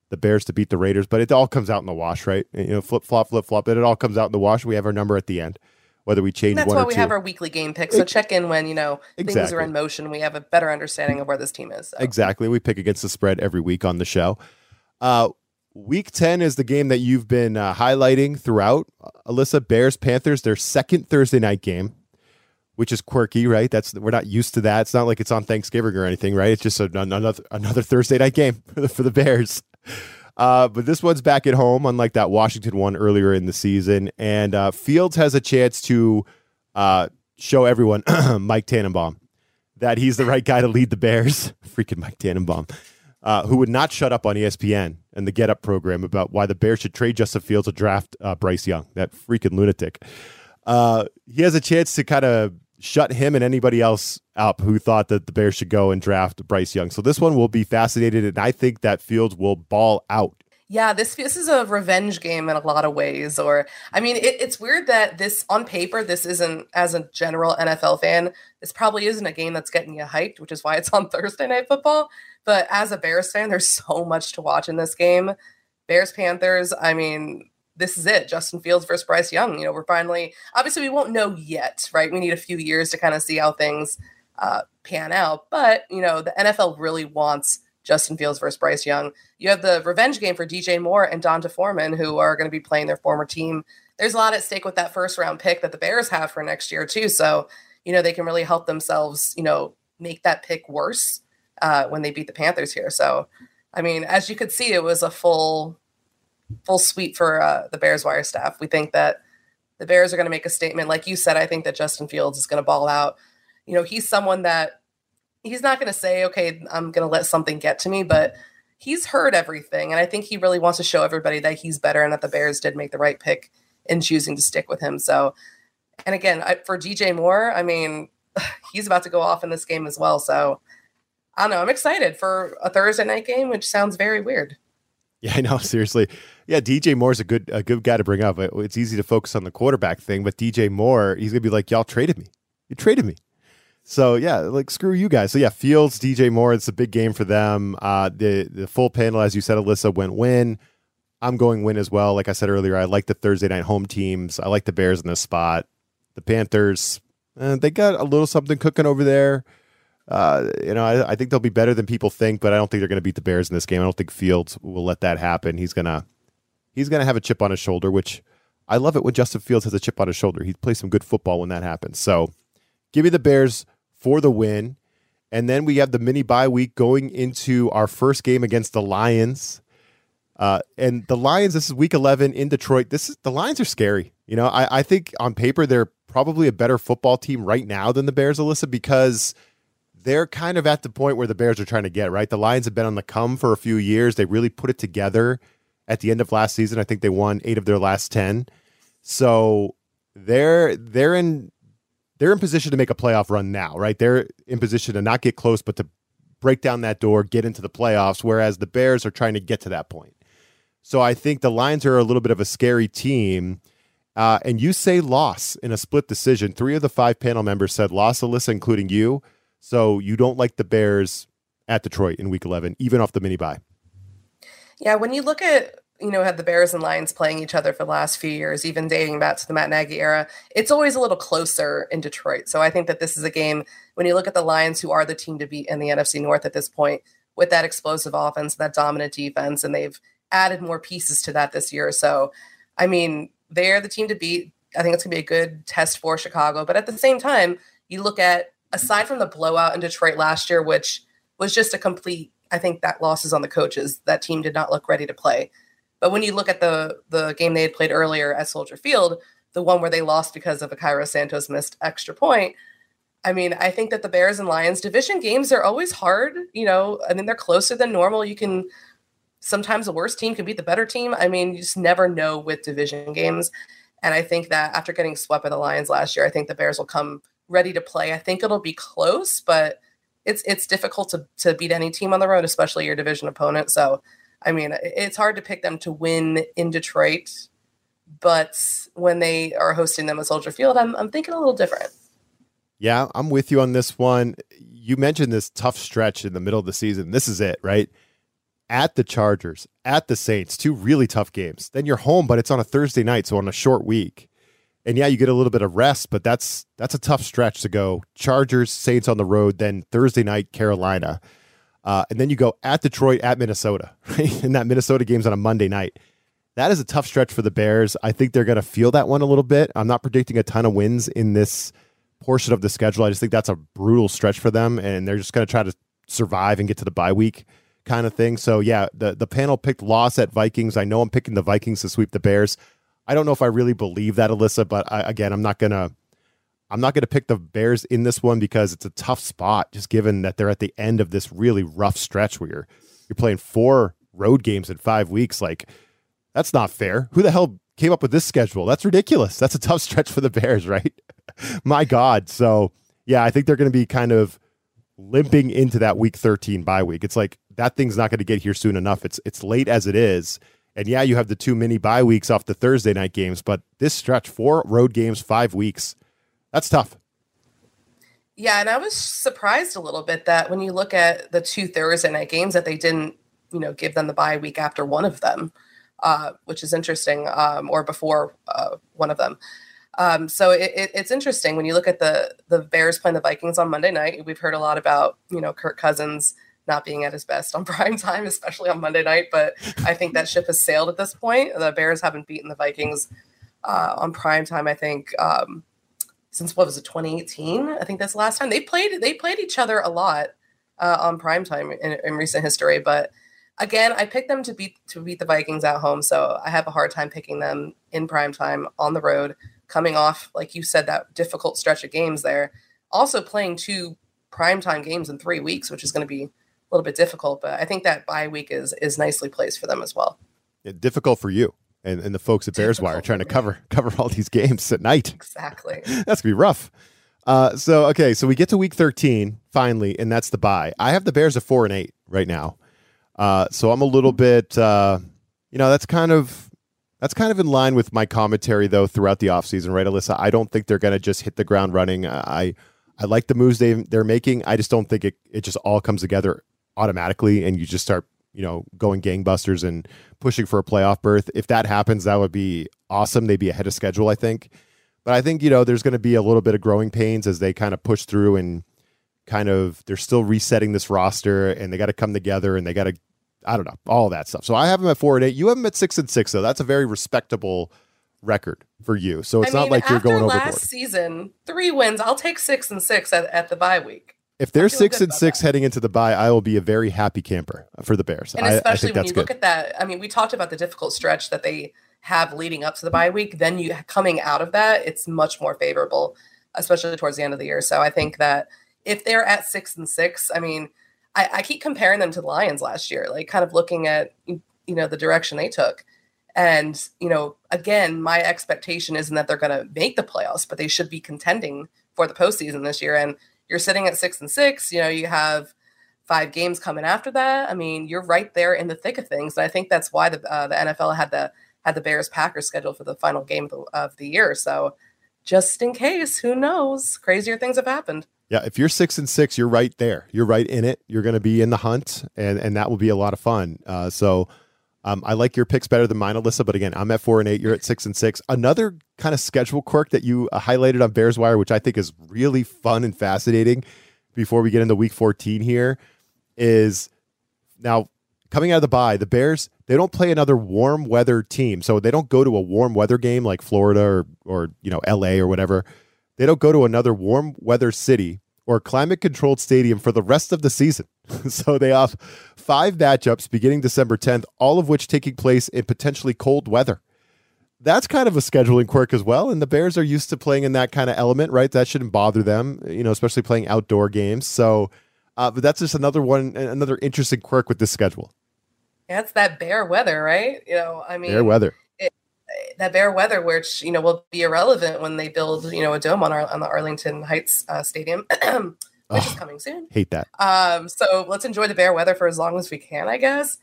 Speaker 1: the Bears to beat the Raiders," but it all comes out in the wash, right? You know, flip flop, flip flop, and it all comes out in the wash. We have our number at the end whether we change
Speaker 2: and
Speaker 1: that's
Speaker 2: why we
Speaker 1: two.
Speaker 2: have our weekly game pick. So check in when you know exactly. things are in motion. We have a better understanding of where this team is. So.
Speaker 1: Exactly. We pick against the spread every week on the show. Uh, Week 10 is the game that you've been uh, highlighting throughout. Alyssa, Bears, Panthers, their second Thursday night game, which is quirky, right? That's We're not used to that. It's not like it's on Thanksgiving or anything, right? It's just a, another, another Thursday night game for the, for the Bears. Uh, but this one's back at home, unlike that Washington one earlier in the season. And uh, Fields has a chance to uh, show everyone, Mike Tannenbaum, that he's the right guy to lead the Bears. Freaking Mike Tannenbaum uh, who would not shut up on ESPN and the Get Up program about why the Bears should trade Justin Fields to draft uh, Bryce Young, that freaking lunatic. Uh, he has a chance to kind of shut him and anybody else up who thought that the Bears should go and draft Bryce Young. So this one will be fascinated, and I think that Fields will ball out.
Speaker 2: Yeah, this this is a revenge game in a lot of ways. Or, I mean, it, it's weird that this on paper, this isn't as a general NFL fan. This probably isn't a game that's getting you hyped, which is why it's on Thursday Night Football. But as a Bears fan, there's so much to watch in this game. Bears Panthers, I mean, this is it. Justin Fields versus Bryce Young. You know, we're finally obviously we won't know yet, right? We need a few years to kind of see how things uh, pan out. But you know, the NFL really wants Justin Fields versus Bryce Young. You have the revenge game for DJ Moore and D'Onta Foreman, who are going to be playing their former team. There's a lot at stake with that first round pick that the Bears have for next year too. So you know they can really help themselves. You know, make that pick worse uh, when they beat the Panthers here. So, I mean, as you could see, it was a full full sweep for uh, the Bears wire staff. We think that the Bears are going to make a statement. Like you said, I think that Justin Fields is going to ball out. You know, he's someone that he's not going to say, okay, I'm going to let something get to me, but he's heard everything. And I think he really wants to show everybody that he's better and that the Bears did make the right pick in choosing to stick with him. So And again, I, for DJ Moore, I mean, he's about to go off in this game as well. So I don't know. I'm excited for a Thursday night game, which sounds very weird.
Speaker 1: Yeah, I know. Seriously, yeah. DJ Moore's a good a good guy to bring up. It's easy to focus on the quarterback thing, but DJ Moore, he's gonna be like, y'all traded me. You traded me. So yeah, like screw you guys. So yeah, Fields, DJ Moore, it's a big game for them. Uh, the the full panel, as you said, Alyssa went win. I'm going win as well. Like I said earlier, I like the Thursday night home teams. I like the Bears in this spot. The Panthers, eh, they got a little something cooking over there. Uh, you know, I, I, think they'll be better than people think, but I don't think they're going to beat the Bears in this game. I don't think Fields will let that happen. He's gonna he's gonna have a chip on his shoulder, which I love it when Justin Fields has a chip on his shoulder. He plays some good football when that happens. So, give me the Bears for the win, and then we have the mini bye week going into our first game against the Lions. Uh, and the Lions, this is week 11 in Detroit. This is the Lions are scary. You know, I, I think on paper they're probably a better football team right now than the Bears, Alyssa, because they're kind of at the point where the Bears are trying to get, right? The Lions have been on the come for a few years. They really put it together at the end of last season. I think they won eight of their last 10. So they're they're in they're in position to make a playoff run now, right? They're in position to not get close, but to break down that door, get into the playoffs, whereas the Bears are trying to get to that point. So I think the Lions are a little bit of a scary team. Uh, and you say loss in a split decision. Three of the five panel members said loss, Alyssa, including you. So you don't like the Bears at Detroit in week 11, even off the mini bye.
Speaker 2: Yeah, when you look at, you know, had the Bears and Lions playing each other for the last few years, even dating back to the Matt Nagy era, it's always a little closer in Detroit. So I think that this is a game, when you look at the Lions, who are the team to beat in the NFC North at this point, with that explosive offense, that dominant defense, and they've added more pieces to that this year. So, I mean, they're the team to beat. I think it's going to be a good test for Chicago. But at the same time, you look at aside from the blowout in Detroit last year, which was just a complete, I think that loss is on the coaches. That team did not look ready to play. But when you look at the the game they had played earlier at Soldier Field, the one where they lost because of a Cairo Santos missed extra point, I mean, I think that the Bears and Lions division games are always hard. You know, I mean, they're closer than normal. You can sometimes the worst team can beat the better team. I mean, you just never know with division games. And I think that after getting swept by the Lions last year, I think the Bears will come ready to play. I think it'll be close, but it's it's difficult to to beat any team on the road, especially your division opponent. So, I mean, it's hard to pick them to win in Detroit, but when they are hosting them at Soldier Field, I'm I'm thinking a little different.
Speaker 1: Yeah, I'm with you on this one. You mentioned this tough stretch in the middle of the season. This is it, right? At the Chargers, at the Saints, two really tough games. Then you're home, but it's on a Thursday night, so on a short week and yeah, you get a little bit of rest, but that's that's a tough stretch to go. Chargers, Saints on the road, then Thursday night Carolina, uh, and then you go at Detroit, at Minnesota, right? and that Minnesota game's on a Monday night. That is a tough stretch for the Bears. I think they're going to feel that one a little bit. I'm not predicting a ton of wins in this portion of the schedule. I just think that's a brutal stretch for them, and they're just going to try to survive and get to the bye week kind of thing. So yeah, the the panel picked loss at Vikings. I know I'm picking the Vikings to sweep the Bears. I don't know if I really believe that, Alyssa, but I, again, I'm not gonna I'm not gonna pick the Bears in this one because it's a tough spot, just given that they're at the end of this really rough stretch where you're you're playing four road games in five weeks. Like that's not fair. Who the hell came up with this schedule? That's ridiculous. That's a tough stretch for the Bears, right? My God. So yeah, I think they're gonna be kind of limping into that week 13 bye week. It's like that thing's not going to get here soon enough. It's it's late as it is. And yeah, you have the two mini bye weeks off the Thursday night games, but this stretch, four road games, five weeks, that's tough.
Speaker 2: Yeah, and I was surprised a little bit that when you look at the two Thursday night games, that they didn't, you know, give them the bye week after one of them, uh, which is interesting, um, or before uh, one of them. Um, so it, it, it's interesting when you look at the the Bears playing the Vikings on Monday night. We've heard a lot about you know Kirk Cousins not being at his best on prime time, especially on Monday night. But I think that ship has sailed at this point. The Bears haven't beaten the Vikings uh, on prime time. I think um, since what was it, 2018? I think that's the last time they played. They played each other a lot uh, on prime time in, in recent history. But again, I picked them to beat to beat the Vikings at home, so I have a hard time picking them in prime time on the road, coming off like you said that difficult stretch of games there. Also playing two primetime games in three weeks, which is going to be little bit difficult, but I think that bye week is is nicely placed for them as well.
Speaker 1: Yeah, difficult for you. and, and the folks at Bears Wire trying to cover cover all these games at night.
Speaker 2: Exactly.
Speaker 1: That's gonna be rough. Uh, so okay, so we get to week 13 finally, and that's the bye. I have the Bears at four and eight right now. Uh, so I'm a little bit, uh, you know, that's kind of that's kind of in line with my commentary though throughout the offseason, right, Alyssa? I don't think they're gonna just hit the ground running. I I like the moves they they're making. I just don't think it it just all comes together automatically, and you just start you know going gangbusters and pushing for a playoff berth. If that happens, that would be awesome. They'd be ahead of schedule, I think. But I think you know there's going to be a little bit of growing pains as they kind of push through and kind of they're still resetting this roster and they got to come together and they got to I don't know all that stuff. So I have them at four and eight. You have them at six and six though. That's a very respectable record for you. So it's
Speaker 2: I
Speaker 1: not
Speaker 2: mean,
Speaker 1: like you're going
Speaker 2: last
Speaker 1: overboard.
Speaker 2: season, three wins. I'll take six and six at, at the bye week.
Speaker 1: If they're six and six
Speaker 2: that.
Speaker 1: heading into the bye, I will be a very happy camper for the Bears.
Speaker 2: And
Speaker 1: I, I
Speaker 2: especially
Speaker 1: think
Speaker 2: when you
Speaker 1: good.
Speaker 2: look at that, I mean, we talked about the difficult stretch that they have leading up to the bye week. Then you coming out of that, it's much more favorable, especially towards the end of the year. So I think that if they're at six and six, I mean, I, I keep comparing them to the Lions last year, like kind of looking at you know the direction they took. And you know, again, my expectation isn't that they're going to make the playoffs, but they should be contending for the postseason this year. And you're sitting at six and six. You know, you have five games coming after that. I mean, you're right there in the thick of things, and I think that's why the uh, the NFL had the had the Bears Packers scheduled for the final game of the, of the year. So, just in case, who knows? Crazier things have happened.
Speaker 1: Yeah, if you're six and six, you're right there. You're right in it. You're going to be in the hunt, and and that will be a lot of fun. Uh, so, um, I like your picks better than mine, Alyssa. But again, I'm at four and eight. You're at six and six. Another kind of schedule quirk that you uh, highlighted on Bears Wire, which I think is really fun and fascinating. Before we get into Week 14 here, is now coming out of the bye, the Bears they don't play another warm weather team, so they don't go to a warm weather game like Florida or or you know L.A. or whatever. They don't go to another warm weather city or climate controlled stadium for the rest of the season. so they have five matchups beginning December 10th, all of which taking place in potentially cold weather. That's kind of a scheduling quirk as well. And the Bears are used to playing in that kind of element, right? That shouldn't bother them, you know, especially playing outdoor games. So, uh, but that's just another one, another interesting quirk with this schedule.
Speaker 2: That's that bear weather, right? You know, I mean,
Speaker 1: bear weather.
Speaker 2: that bear weather, which you know will be irrelevant when they build you know a dome on our on the Arlington Heights uh, Stadium, which is coming soon.
Speaker 1: Hate that.
Speaker 2: Um, so let's enjoy the bear weather for as long as we can, I guess.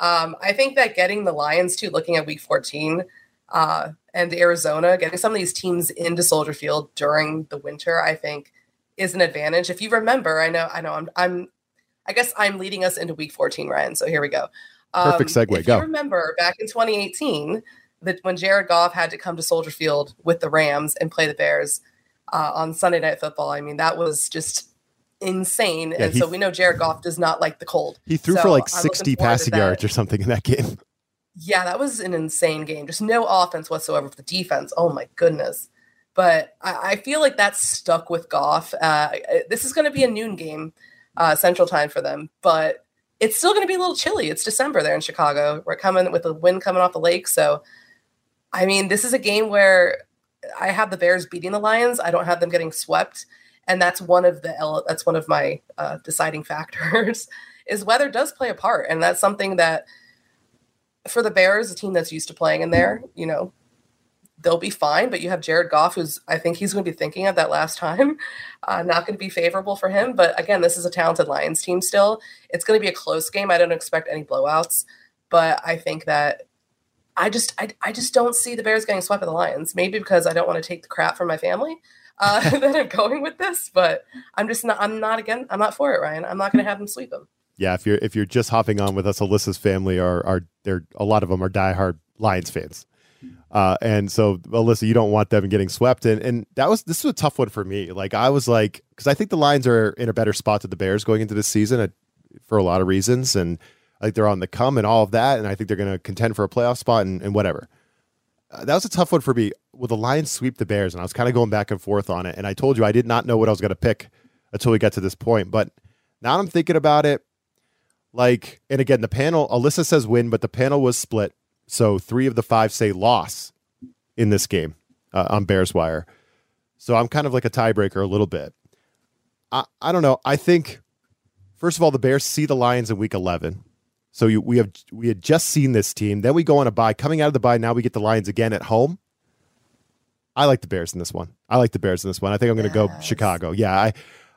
Speaker 2: Um, I think that getting the Lions to looking at Week 14 uh, and Arizona, getting some of these teams into Soldier Field during the winter, I think is an advantage. If you remember, I know, I know, I'm, I'm, I guess I'm leading us into Week 14, Ryan. So here we go.
Speaker 1: Perfect segue,
Speaker 2: If
Speaker 1: go.
Speaker 2: you remember back in 2018, that when Jared Goff had to come to Soldier Field with the Rams and play the Bears uh, on Sunday Night Football, I mean that was just insane.
Speaker 1: Yeah,
Speaker 2: and so we know Jared Goff does not like the cold.
Speaker 1: He threw
Speaker 2: So
Speaker 1: for like 60 passing yards or something in that game.
Speaker 2: Yeah, that was an insane game. Just no offense whatsoever for the defense. Oh my goodness. But I, I feel like that's stuck with Goff. Uh, this is going to be a noon game, uh, Central Time for them, but it's still going to be a little chilly. It's December there in Chicago. We're coming with the wind coming off the lake, so I mean, this is a game where I have the Bears beating the Lions. I don't have them getting swept, and that's one of the that's one of my uh, deciding factors. is weather does play a part, and that's something that for the Bears, a team that's used to playing in there, you know, they'll be fine. But you have Jared Goff, who's I think he's going to be thinking of that last time, uh, not going to be favorable for him. But again, this is a talented Lions team. Still, it's going to be a close game. I don't expect any blowouts, but I think that I just I, I just don't see the Bears getting swept by the Lions. Maybe because I don't want to take the crap from my family uh, that I'm going with this, but I'm just not I'm not again I'm not for it, Ryan. I'm not going to have them sweep them.
Speaker 1: Yeah, if you're if you're just hopping on with us, Alyssa's family are are there. A lot of them are diehard Lions fans, uh, and so Alyssa, you don't want them getting swept. And and that was this was a tough one for me. Like I was like, because I think the Lions are in a better spot than the Bears going into this season for a lot of reasons, and like they're on the come and all of that, and I think they're going to contend for a playoff spot and, and whatever. Uh, that was a tough one for me. Will the Lions sweep the Bears? And I was kind of going back and forth on it. And I told you I did not know what I was going to pick until we got to this point. But now I'm thinking about it. Like, and again, the panel, Alyssa says win, but the panel was split. So three of the five say loss in this game uh, on Bears Wire. So I'm kind of like a tiebreaker a little bit. I, I don't know. I think, first of all, the Bears see the Lions in week 11. So you, we have we had just seen this team. Then we go on a bye. Coming out of the bye, now we get the Lions again at home. I like the Bears in this one. I like the Bears in this one. I think I'm going to yes. go Chicago. Yeah, I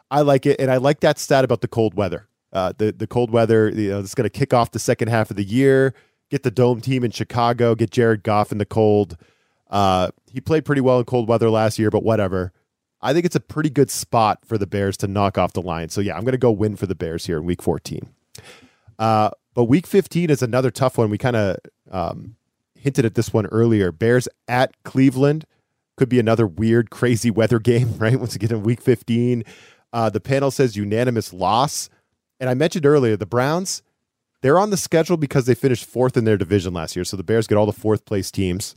Speaker 1: I like it, and I like that stat about the cold weather. Uh, the the cold weather, you know, it's going to kick off the second half of the year. Get the dome team in Chicago. Get Jared Goff in the cold. Uh, he played pretty well in cold weather last year, but whatever. I think it's a pretty good spot for the Bears to knock off the Lions. So yeah, I'm going to go win for the Bears here in Week 14. Uh, but Week 15 is another tough one. We kind of um, hinted at this one earlier. Bears at Cleveland could be another weird, crazy weather game, right? Once again in Week 15, uh, the panel says unanimous loss. And I mentioned earlier the Browns. They're on the schedule because they finished fourth in their division last year. So the Bears get all the fourth place teams.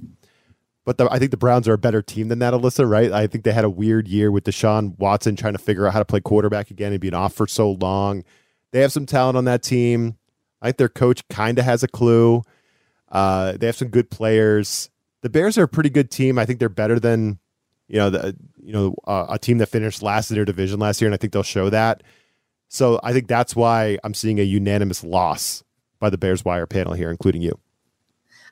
Speaker 1: But the, I think the Browns are a better team than that, Alyssa, right? I think they had a weird year with Deshaun Watson trying to figure out how to play quarterback again and being off for so long. They have some talent on that team. I think their coach kind of has a clue. Uh, they have some good players. The Bears are a pretty good team. I think they're better than you know the you know uh, a team that finished last in their division last year, and I think they'll show that. So I think that's why I'm seeing a unanimous loss by the Bears Wire panel here, including you.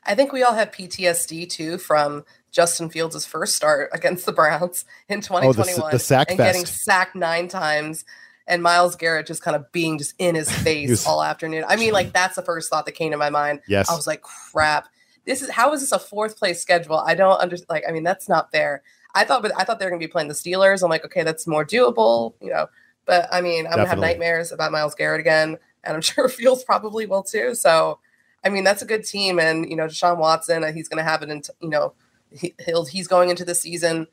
Speaker 2: I think we all have PTSD too from Justin Fields' first start against the Browns in 2021 oh, the, the sack and fest. getting sacked nine times and Myles Garrett just kind of being just in his face was, all afternoon. I mean, like that's the first thought that came to my mind.
Speaker 1: Yes.
Speaker 2: I was like, crap. This is how is this a fourth place schedule? I don't understand. Like, I mean, that's not fair. I thought, but I thought they were going to be playing the Steelers. I'm like, okay, that's more doable, you know. But I mean, I'm going to have nightmares about Myles Garrett again, and I'm sure Fields probably will too. So I mean, that's a good team, and you know, Deshaun Watson, uh, he's going to have it. In, you know, he, he'll he's going into the season,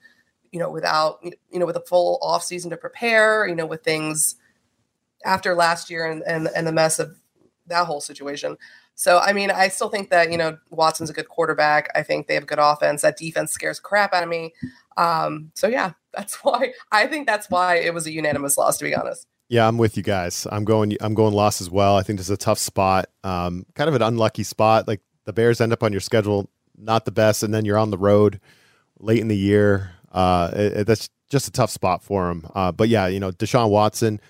Speaker 2: you know, without you know with a full off season to prepare. You know, with things after last year and and and the mess of that whole situation. So, I mean, I still think that, you know, Watson's a good quarterback. I think they have good offense. That defense scares crap out of me. Um, so, yeah, that's why I think that's why it was a unanimous loss, to be honest.
Speaker 1: Yeah, I'm with you guys. I'm going. I'm going loss as well. I think this is a tough spot. Um, kind of an unlucky spot. Like the Bears end up on your schedule, not the best, and then you're on the road late in the year. Uh, it, it, that's just a tough spot for him. Uh, but yeah, you know, Deshaun Watson,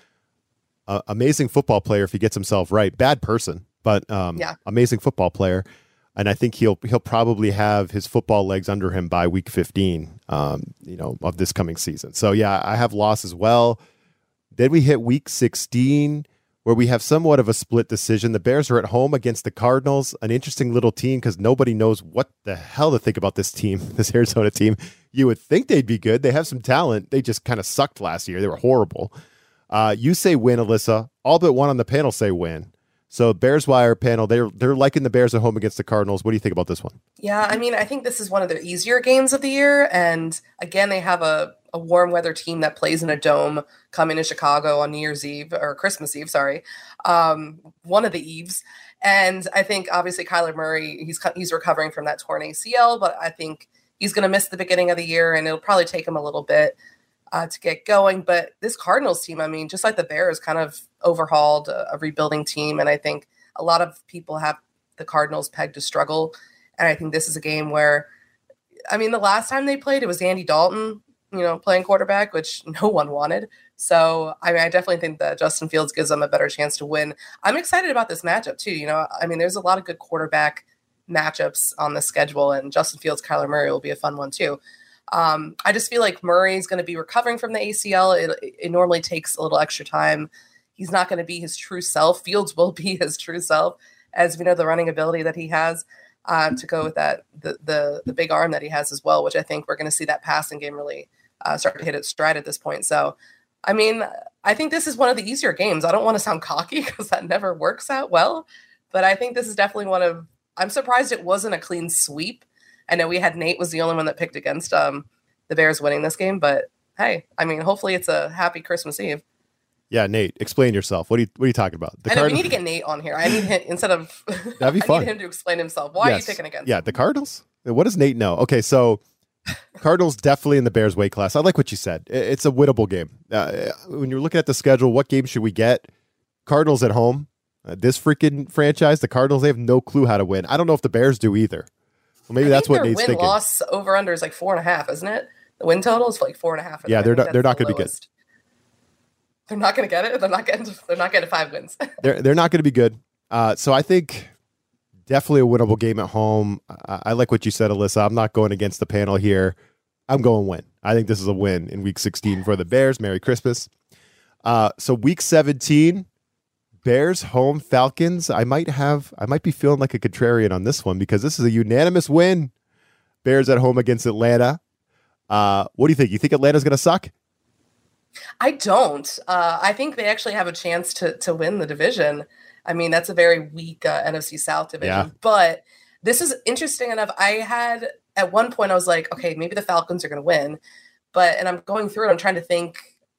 Speaker 1: uh, amazing football player if he gets himself right. Bad person, but um, yeah. amazing football player. And I think he'll he'll probably have his football legs under him by week 15, um, you know, of this coming season. So yeah, I have loss as well. Then we hit week 16 where we have somewhat of a split decision. The Bears are at home against the Cardinals, an interesting little team because nobody knows what the hell to think about this team, this Arizona team. You would think they'd be good. They have some talent. They just kind of sucked last year. They were horrible. Uh, you say win, Alyssa. All but one on the panel say win. So Bears Wire panel, they're they're liking the Bears at home against the Cardinals. What do you think about this one?
Speaker 2: Yeah, I mean, I think this is one of the easier games of the year, and again, they have a a warm weather team that plays in a dome coming to Chicago on New Year's Eve or Christmas Eve, sorry, um, one of the eves. And I think obviously Kyler Murray, he's he's recovering from that torn ACL, but I think he's going to miss the beginning of the year, and it'll probably take him a little bit uh, to get going. But this Cardinals team, I mean, just like the Bears, kind of overhauled a, a rebuilding team, and I think a lot of people have the Cardinals pegged to struggle. And I think this is a game where, I mean, the last time they played, it was Andy Dalton you know, playing quarterback, which no one wanted. So, I mean, I definitely think that Justin Fields gives them a better chance to win. I'm excited about this matchup too. You know, I mean, there's a lot of good quarterback matchups on the schedule, and Justin Fields, Kyler Murray will be a fun one too. Um, I just feel like Murray's going to be recovering from the ACL. It, it normally takes a little extra time. He's not going to be his true self. Fields will be his true self, as we know the running ability that he has uh, to go with that the, the the big arm that he has as well, which I think we're going to see that passing game really uh, start to hit its stride at this point. So, I mean, I think this is one of the easier games. I don't want to sound cocky because that never works out well, but I think this is definitely one of. I'm surprised it wasn't a clean sweep. I know we had Nate was the only one that picked against um, the Bears winning this game, but hey, I mean, hopefully it's a happy Christmas Eve.
Speaker 1: Yeah, Nate, explain yourself. What are you What are you talking about?
Speaker 2: The I know Cardinals? we need to get Nate on here. I need him instead of.
Speaker 1: That'd be fun.
Speaker 2: I need him to explain himself. Why yes. are you picking against?
Speaker 1: Yeah, the Cardinals. What does Nate know? Okay, so Cardinals definitely in the Bears weight class. I like what you said. It's a winnable game. Uh, when you're looking at the schedule, what game should we get? Cardinals at home. Uh, this freaking franchise, the Cardinals, they have no clue how to win. I don't know if the Bears do either. Well, maybe I that's what Nate's
Speaker 2: win
Speaker 1: thinking.
Speaker 2: Loss over under is like four and a half, isn't it? The win total is like four and a half.
Speaker 1: Yeah, they're not, they're not going to be good.
Speaker 2: They're not going to get it. They're not getting. They're not getting five wins.
Speaker 1: they're they're not going to be good. Uh, so I think definitely a winnable game at home. I, I like what you said, Alyssa. I'm not going against the panel here. I'm going win. I think this is a win in week 16 for the Bears. Merry Christmas. Uh, so week 17, Bears home Falcons. I might have I might be feeling like a contrarian on this one because this is a unanimous win. Bears at home against Atlanta. Uh, what do you think? You think Atlanta's going to suck?
Speaker 2: I don't. Uh, I think they actually have a chance to to win the division. I mean, that's a very weak uh, NFC South division. Yeah. But this is interesting enough. I had at one point I was like, okay, maybe the Falcons are going to win, but and I'm going through it. I'm trying to think.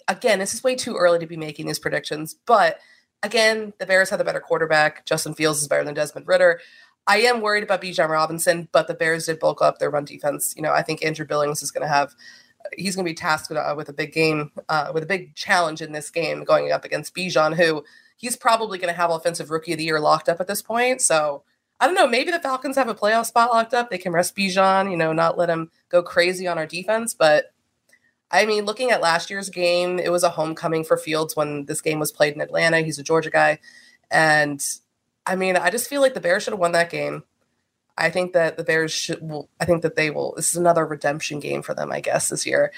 Speaker 2: Again, this is way too early to be making these predictions, but again, the Bears have the better quarterback. Justin Fields is better than Desmond Ridder. I am worried about Bijan Robinson, but the Bears did bulk up their run defense. You know, I think Andrew Billings is going to have he's going to be tasked with, uh, with a big game, uh, with a big challenge in this game going up against Bijan, who he's probably going to have offensive rookie of the year locked up at this point. So I don't know. Maybe the Falcons have a playoff spot locked up. They can rest Bijan, you know, not let him go crazy on our defense. But I mean, looking at last year's game, it was a homecoming for Fields when this game was played in Atlanta. He's a Georgia guy. And I mean, I just feel like the Bears should have won that game. I think that the Bears should. Will, I think that they will. This is another redemption game for them, I guess, this year.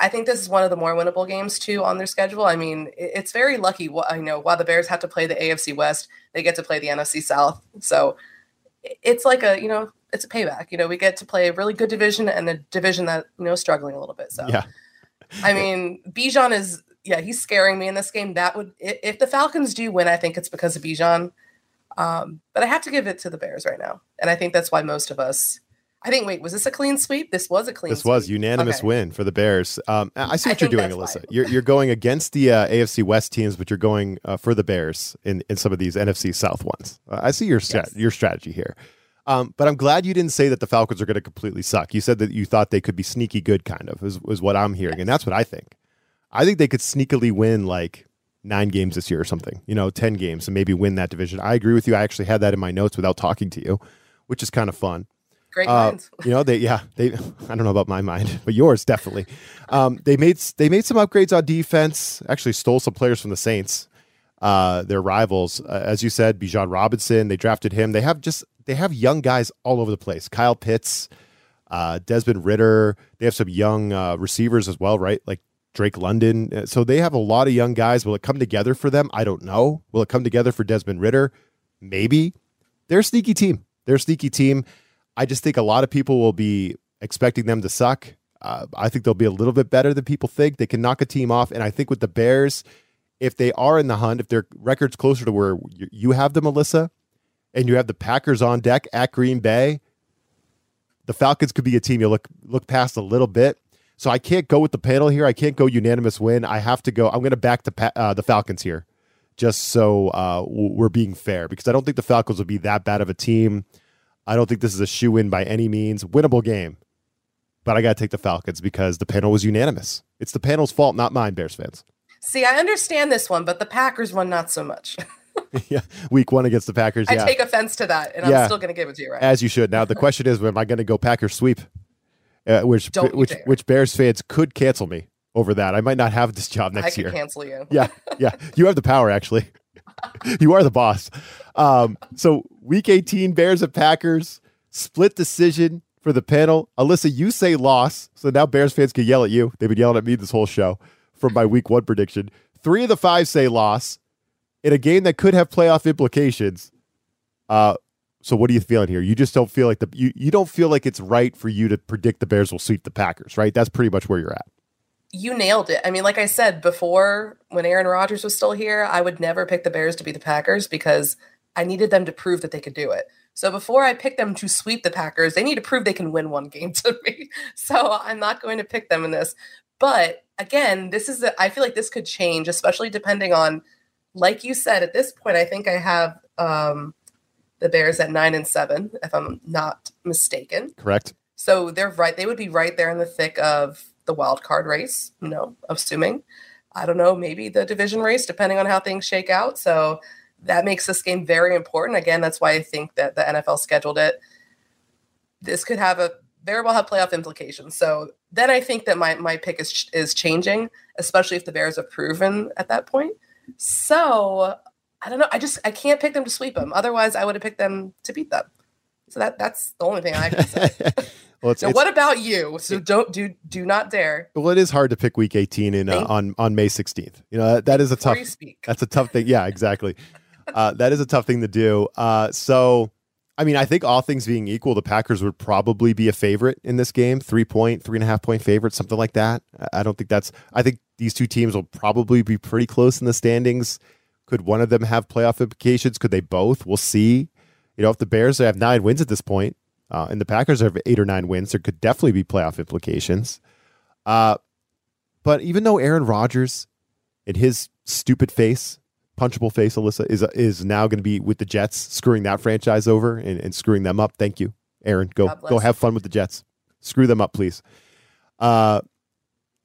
Speaker 2: I think this is one of the more winnable games too on their schedule. I mean, it's very lucky. I know while the Bears have to play the AFC West, they get to play the NFC South. So it's like a you know it's a payback. You know, we get to play a really good division and a division that you know struggling a little bit. So
Speaker 1: yeah,
Speaker 2: I mean, Bijan is yeah he's scaring me in this game. That would if the Falcons do win, I think it's because of Bijan. Um, but I have to give it to the Bears right now, and I think that's why most of us. I think. Wait, was this a clean sweep? This was a clean.
Speaker 1: This
Speaker 2: sweep.
Speaker 1: was unanimous okay. win for the Bears. Um, I see what I you're doing, Alyssa. You're, you're going against the uh, AFC West teams, but you're going uh, for the Bears in, in some of these NFC South ones. Uh, I see your yes. your strategy here. Um, but I'm glad you didn't say that the Falcons are going to completely suck. You said that you thought they could be sneaky good, kind of, is, is what I'm hearing. Yes. And that's what I think. I think they could sneakily win like nine games this year or something, you know, 10 games and maybe win that division. I agree with you. I actually had that in my notes without talking to you, which is kind of fun.
Speaker 2: Great uh, minds.
Speaker 1: you know, they, yeah, they, I don't know about my mind, but yours definitely. Um, they made, they made some upgrades on defense, actually stole some players from the Saints, uh, their rivals. Uh, as you said, Bijan Robinson, they drafted him. They have just, they have young guys all over the place. Kyle Pitts, uh, Desmond Ridder. They have some young uh, receivers as well, right? Like Drake London. So they have a lot of young guys. Will it come together for them? I don't know. Will it come together for Desmond Ridder? Maybe. They're a sneaky team. They're a sneaky team. I just think a lot of people will be expecting them to suck. Uh, I think they'll be a little bit better than people think. They can knock a team off. And I think with the Bears, if they are in the hunt, if their record's closer to where you have them, Alyssa, and you have the Packers on deck at Green Bay, the Falcons could be a team you look look past a little bit. So I can't go with the panel here. I can't go unanimous win. I have to go. I'm going to back the uh, the Falcons here, just so uh, we're being fair, because I don't think the Falcons will be that bad of a team. I don't think this is a shoe in by any means. Winnable game, but I got to take the Falcons because the panel was unanimous. It's the panel's fault, not mine, Bears fans.
Speaker 2: See, I understand this one, but the Packers one not so much.
Speaker 1: yeah, week one against the Packers.
Speaker 2: I
Speaker 1: yeah.
Speaker 2: take offense to that, and yeah. I'm still going to give it to you, right?
Speaker 1: As you should. Now the question is, am I going to go Packers sweep? uh, which
Speaker 2: Don't
Speaker 1: which which Bears fans could cancel me over that. I might not have this job next
Speaker 2: I
Speaker 1: year.
Speaker 2: cancel you.
Speaker 1: yeah, yeah. You have the power, actually. You are the boss. Um, so week 18, Bears and Packers split decision for the panel. Alyssa, you say loss, so now Bears fans can yell at you. They've been yelling at me this whole show from my week one prediction. Three of the five say loss in a game that could have playoff implications. Uh, so what are you feeling here? You just don't feel like the you, you don't feel like it's right for you to predict the Bears will sweep the Packers, right? That's pretty much where you're at.
Speaker 2: You nailed it. I mean, like I said before, when Aaron Rodgers was still here, I would never pick the Bears to be the Packers because I needed them to prove that they could do it. So before I pick them to sweep the Packers, they need to prove they can win one game to me. So I'm not going to pick them in this. But again, this is a, I feel like this could change, especially depending on, like you said, at this point, I think I have um, the Bears at nine and seven, if I'm not mistaken.
Speaker 1: Correct.
Speaker 2: So they're right. They would be right there in the thick of the wild card race. you know, assuming. I don't know, maybe the division race, depending on how things shake out. So that makes this game very important. Again, that's why I think that the NFL scheduled it. This could have a very well have playoff implications. So then I think that my my pick is is changing, especially if the Bears have proven at that point. So I don't know. I just I can't pick them to sweep them. Otherwise, I would have picked them to beat them. So that that's the only thing I can say. well, it's, now, it's, what about you? So don't do do not dare.
Speaker 1: Well, it is hard to pick Week 18 in uh, on on May 16th. You know that, that is a tough. That's a tough thing. Yeah, exactly. uh, that is a tough thing to do. Uh, so, I mean, I think all things being equal, the Packers would probably be a favorite in this game, three point, three and a half point favorite, something like that. I don't think that's. I think these two teams will probably be pretty close in the standings. Could one of them have playoff implications? Could they both? We'll see. You know, if the Bears have nine wins at this point, uh, and the Packers have eight or nine wins, there could definitely be playoff implications. Uh, but even though Aaron Rodgers, and his stupid face, punchable face, Alyssa is is now going to be with the Jets, screwing that franchise over and, and screwing them up. Thank you, Aaron. Go go have fun with the Jets. Screw them up, please. Uh,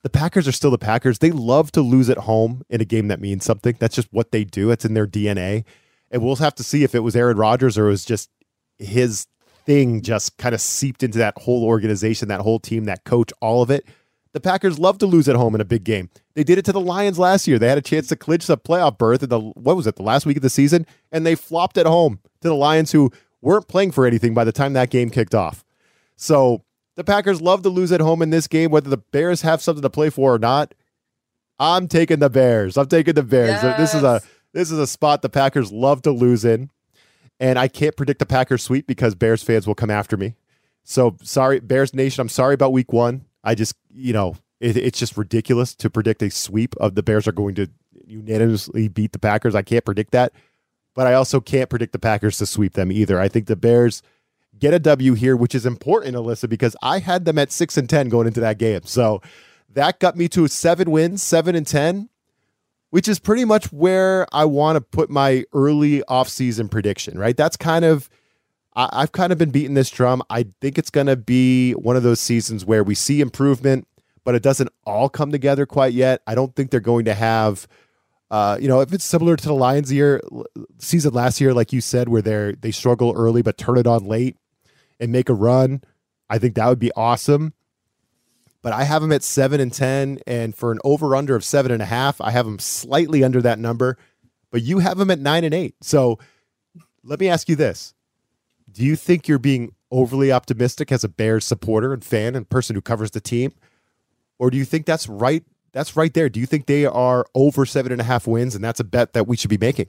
Speaker 1: the Packers are still the Packers. They love to lose at home in a game that means something. That's just what they do. It's in their DNA. And we'll have to see if it was Aaron Rodgers or it was just his thing just kind of seeped into that whole organization, that whole team, that coach, all of it. The Packers love to lose at home in a big game. They did it to the Lions last year. They had a chance to clinch the playoff berth in the what was it, the last week of the season, and they flopped at home to the Lions who weren't playing for anything by the time that game kicked off. So the Packers love to lose at home in this game, whether the Bears have something to play for or not. I'm taking the Bears. I'm taking the Bears. Yes. This is a this is a spot the Packers love to lose in. And I can't predict the Packers sweep because Bears fans will come after me. So sorry, Bears Nation. I'm sorry about week one. I just, you know, it, it's just ridiculous to predict a sweep of the Bears are going to unanimously beat the Packers. I can't predict that. But I also can't predict the Packers to sweep them either. I think the Bears get a W here, which is important, Alyssa, because I had them at six and ten going into that game. So that got me to seven wins, seven and ten, which is pretty much where I want to put my early offseason prediction, right? That's kind of I, have kind of been beating this drum. I think it's gonna be one of those seasons where we see improvement, but it doesn't all come together quite yet. I don't think they're going to have uh, you know, if it's similar to the Lions year season last year, like you said, where they they struggle early but turn it on late, and make a run, I think that would be awesome. But I have them at seven and 10. And for an over under of seven and a half, I have them slightly under that number. But you have them at nine and eight. So let me ask you this Do you think you're being overly optimistic as a Bears supporter and fan and person who covers the team? Or do you think that's right? That's right there. Do you think they are over seven and a half wins and that's a bet that we should be making?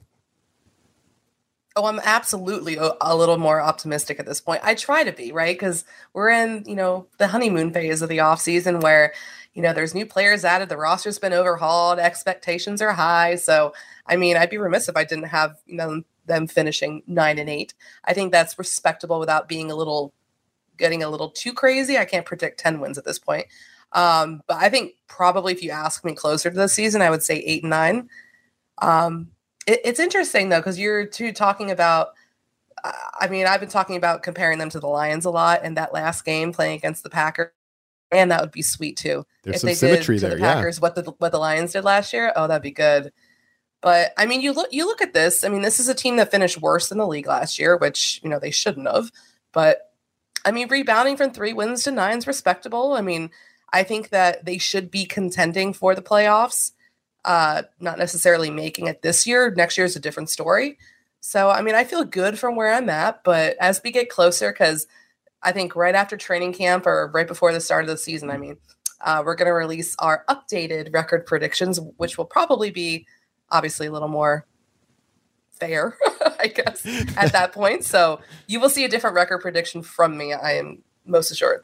Speaker 2: Oh, I'm absolutely a, little more optimistic at this point. I try to be, right? Because we're in, you know, the honeymoon phase of the off season where, you know, there's new players added, the roster's been overhauled, expectations are high. So, I mean, I'd be remiss if I didn't have, you know, them finishing nine and eight. I think that's respectable without being a little, getting a little too crazy. I can't predict 10 wins at this point. Um, but I think probably if you ask me closer to the season, I would say eight and nine. Um, it, it's interesting though because you're two talking about. Uh, I mean, I've been talking about comparing them to the Lions a lot, and that last game playing against the Packers, and that would be sweet too.
Speaker 1: There's if some they symmetry did to
Speaker 2: there, the Packers
Speaker 1: yeah.
Speaker 2: what the what the Lions did last year. Oh, that'd be good. But I mean, you look you look at this. I mean, this is a team that finished worse than the league last year, which you know they shouldn't have. But I mean, rebounding from three wins to nine is respectable. I mean, I think that they should be contending for the playoffs uh, not necessarily making it this year. Next year is a different story. So, I mean, I feel good from where I'm at, but as we get closer, because I think right after training camp or right before the start of the season, I mean, uh, we're going to release our updated record predictions, which will probably be obviously a little more fair, I guess, at that point. So you will see a different record prediction from me. I am most assured.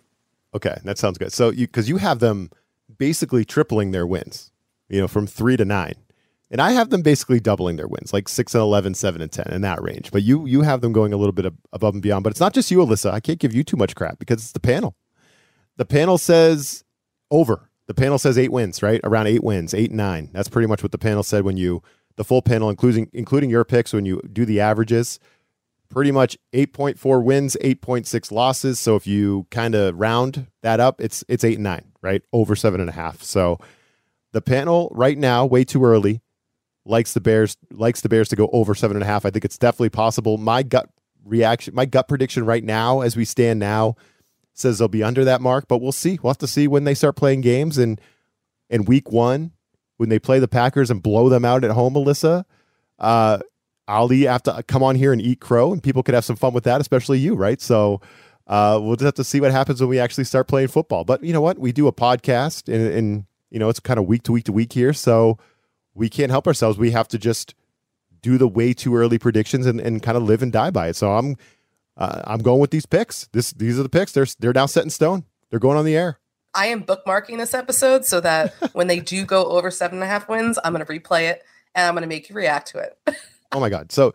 Speaker 1: Okay, that sounds good. So you because you have them basically tripling their wins you know, from three to nine. And I have them basically doubling their wins, like six and 11, seven and 10 in that range. But you you have them going a little bit above and beyond. But it's not just you, Alyssa. I can't give you too much crap because it's the panel. The panel says over. The panel says eight wins, right? Around eight wins, eight and nine. That's pretty much what the panel said when you, the full panel, including including your picks, when you do the averages, pretty much 8.4 wins, 8.6 losses. So if you kind of round that up, it's it's eight and nine, right? Over seven and a half. So the panel right now, way too early, likes the Bears likes the Bears to go over seven and a half. I think it's definitely possible. My gut reaction, my gut prediction right now, as we stand now, says they'll be under that mark, but we'll see. We'll have to see when they start playing games and in week one when they play the Packers and blow them out at home, Alyssa. Uh, eat, have to come on here and eat crow, and people could have some fun with that, especially you, right? So uh, we'll just have to see what happens when we actually start playing football. But you know what? We do a podcast, and, and you know it's kind of week to week to week here, so we can't help ourselves. We have to just do the way too early predictions and, and kind of live and die by it. So I'm uh, I'm going with these picks. This these are the picks. They're they're now set in stone. They're going on the air.
Speaker 2: I am bookmarking this episode so that when they do go over seven and a half wins, I'm going to replay it and I'm going to make you react to it.
Speaker 1: oh my god! So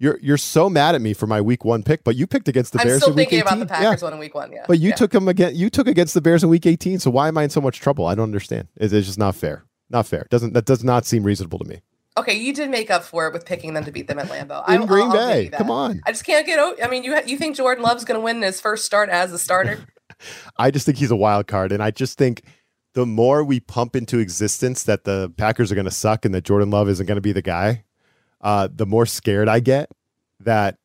Speaker 1: you're you're so mad at me for my week one pick, but you picked against the Bears.
Speaker 2: I'm still
Speaker 1: in week
Speaker 2: thinking
Speaker 1: 18.
Speaker 2: about the Packers one in week one. Yeah,
Speaker 1: But you
Speaker 2: yeah.
Speaker 1: took them again. You took against the Bears in week 18. So why am I in so much trouble? I don't understand. It's, it's just not fair. Not fair. Doesn't that does not seem reasonable to me?
Speaker 2: Okay, you did make up for it with picking them to beat them at Lambeau.
Speaker 1: In
Speaker 2: I'll-
Speaker 1: Green
Speaker 2: I'll
Speaker 1: Bay,
Speaker 2: that.
Speaker 1: come on.
Speaker 2: I just can't get. o- I mean, you you think Jordan Love's going to win his first start as a starter?
Speaker 1: I just think he's a wild card, and I just think the more we pump into existence that the Packers are going to suck and that Jordan Love isn't going to be the guy, uh, the more scared I get that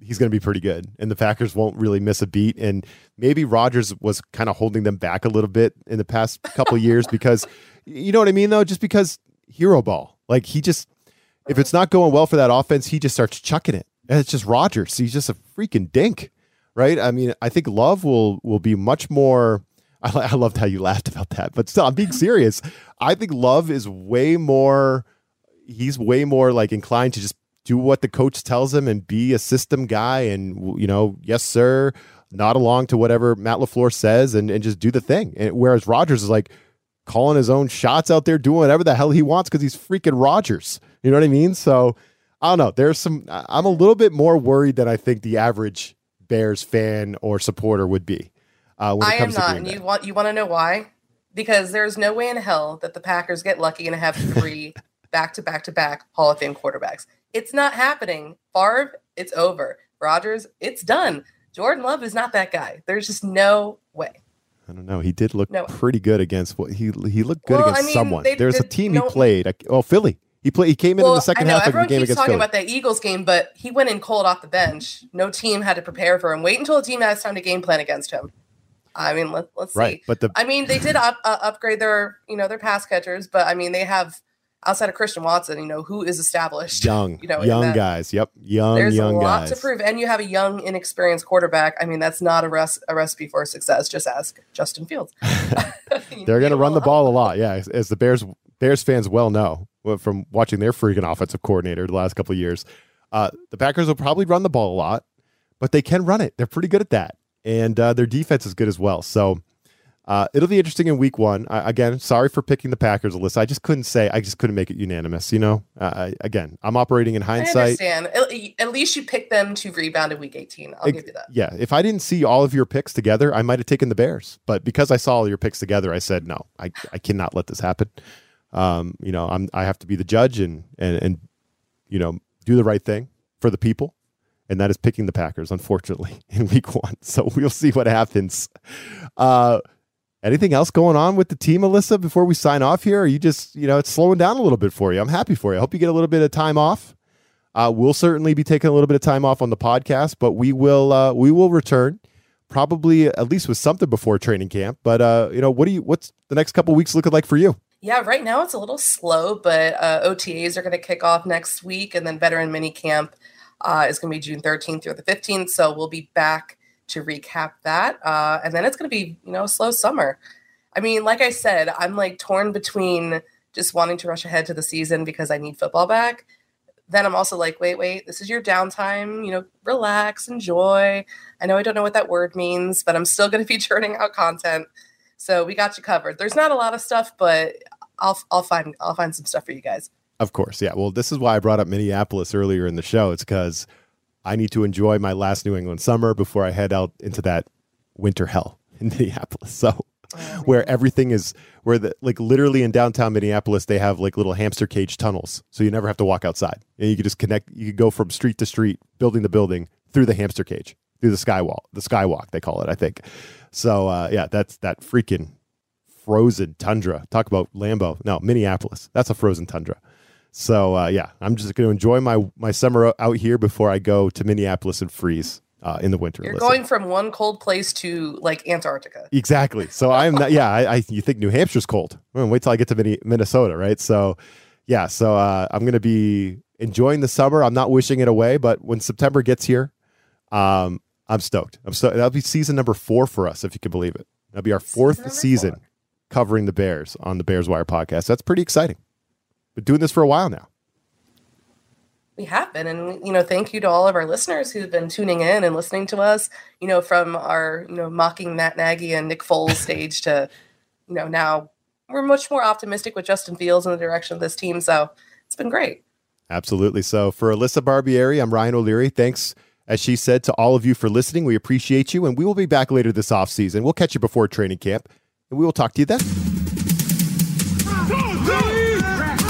Speaker 1: he's going to be pretty good, and the Packers won't really miss a beat. And maybe Rodgers was kind of holding them back a little bit in the past couple years because you know what I mean, though, just because hero ball, like he just if it's not going well for that offense, he just starts chucking it, and it's just Rodgers. He's just a freaking dink right? I mean, I think Love will will be much more. I, I loved how you laughed about that, but still, I'm being serious. I think Love is way more. He's way more like inclined to just do what the coach tells him and be a system guy, and you know, yes sir, nod along to whatever Matt LaFleur says, and and just do the thing. And whereas Rodgers is like calling his own shots out there, doing whatever the hell he wants because he's freaking Rodgers. You know what I mean? So I don't know. There's some. I'm a little bit more worried than I think the average Bears fan or supporter would be. Uh, when it
Speaker 2: I am
Speaker 1: comes to
Speaker 2: not, and you want you want to know why? Because there's no way in hell that the Packers get lucky and have three back to back to back Hall of Fame quarterbacks. It's not happening. Favre, it's over. Rodgers, it's done. Jordan Love is not that guy. There's just no way.
Speaker 1: I don't know. He did look
Speaker 2: No.
Speaker 1: pretty good against what he he looked good
Speaker 2: Well,
Speaker 1: against
Speaker 2: I mean,
Speaker 1: someone.
Speaker 2: they-
Speaker 1: There's a team
Speaker 2: no-
Speaker 1: he played. Oh, Philly. He played. He came in in the second
Speaker 2: I know
Speaker 1: half of the game.
Speaker 2: everyone keeps
Speaker 1: against
Speaker 2: talking
Speaker 1: Philly.
Speaker 2: about that Eagles game, but he went in cold off the bench. No team had to prepare for him. Wait until a team has time to game plan against him. I mean, let, let's see.
Speaker 1: right, but the
Speaker 2: I mean, they did up, uh, upgrade their, you know, their pass catchers, but I mean, they have outside of Christian Watson, you know, who is established.
Speaker 1: young,
Speaker 2: you know,
Speaker 1: young guys. Yep, young,
Speaker 2: There's
Speaker 1: young
Speaker 2: a lot
Speaker 1: guys.
Speaker 2: to prove, and you have a young, inexperienced quarterback. I mean, that's not a, res- a recipe for success. Just ask Justin Fields.
Speaker 1: They're going to run the ball a lot. Yeah, as, as the Bears Bears fans well know from watching their freaking offensive coordinator the last couple of years. Uh, the Packers will probably run the ball a lot, but they can run it. They're pretty good at that, and uh, their defense is good as well. So. Uh, it'll be interesting in week one. I, again, sorry for picking the Packers, Alyssa. I just couldn't say. I just couldn't make it unanimous. You know. Uh, I, again, I'm operating in
Speaker 2: I
Speaker 1: hindsight.
Speaker 2: understand. At, least you picked them to rebound in week 18. I'll
Speaker 1: Ex-
Speaker 2: give you that.
Speaker 1: Yeah, if I didn't see all of your picks together, I might have taken the Bears. But because I saw all your picks together, I said no. I, I cannot let this happen. Um, you know, I'm I have to be the judge and and and you know do the right thing for the people, and that is picking the Packers. Unfortunately, in Week One, so we'll see what happens. Uh, anything else going on with the team, Alyssa? Before we sign off here, are you just you know it's slowing down a little bit for you? I'm happy for you. I hope you get a little bit of time off. Uh, we'll certainly be taking a little bit of time off on the podcast, but we will uh, we will return probably at least with something before training camp. But uh, you know, what do you what's the next couple weeks looking like for you?
Speaker 2: Yeah, right now it's a little slow, but uh, OTAs are going to kick off next week, and then veteran mini camp uh, is going to be June 13th through the 15th. So we'll be back to recap that, uh, and then it's going to be you know a slow summer. I mean, like I said, I'm like torn between just wanting to rush ahead to the season because I need football back. Then I'm also like, wait, wait, this is your downtime. You know, relax, enjoy. I know I don't know what that word means, but I'm still going to be churning out content. So we got you covered. There's not a lot of stuff, but I'll I'll find I'll find some stuff for you guys.
Speaker 1: Of course, yeah. Well, this is why I brought up Minneapolis earlier in the show. It's because I need to enjoy my last New England summer before I head out into that winter hell in Minneapolis. So where everything is where the like literally in downtown Minneapolis they have like little hamster cage tunnels so you never have to walk outside. And you can just connect you can go from street to street building to building through the hamster cage through the skywalk the skywalk they call it I think. So uh, yeah that's that freaking frozen tundra. Talk about Lambeau no Minneapolis. That's a frozen tundra so uh, yeah I'm just going to enjoy my my summer out here before I go to Minneapolis and freeze uh, in the winter
Speaker 2: You're
Speaker 1: Listen.
Speaker 2: going from one cold place to like Antarctica.
Speaker 1: Exactly. So I'm not. Yeah, I, I you think New Hampshire's cold? Wait till I get to Minnesota, right? So, yeah. So uh, I'm gonna be enjoying the summer. I'm not wishing it away, but when September gets here, um, I'm stoked. I'm stoked. That'll be season number four for us, if you can believe it. That'll be our fourth
Speaker 2: Season
Speaker 1: season, covering the Bears on the Bears Wire podcast. That's pretty exciting. Been doing this for a while now.
Speaker 2: We have been, and you know, thank you to all of our listeners who've been tuning in and listening to us. You know, from our you know mocking Matt Nagy and Nick Foles stage to, you know, now we're much more optimistic with Justin Fields in the direction of this team. So it's been great.
Speaker 1: Absolutely. So for Alyssa Barbieri, I'm Ryan O'Leary. Thanks, as she said, to all of you for listening. We appreciate you, and we will be back later this offseason. We'll catch you before training camp, and we will talk to you then.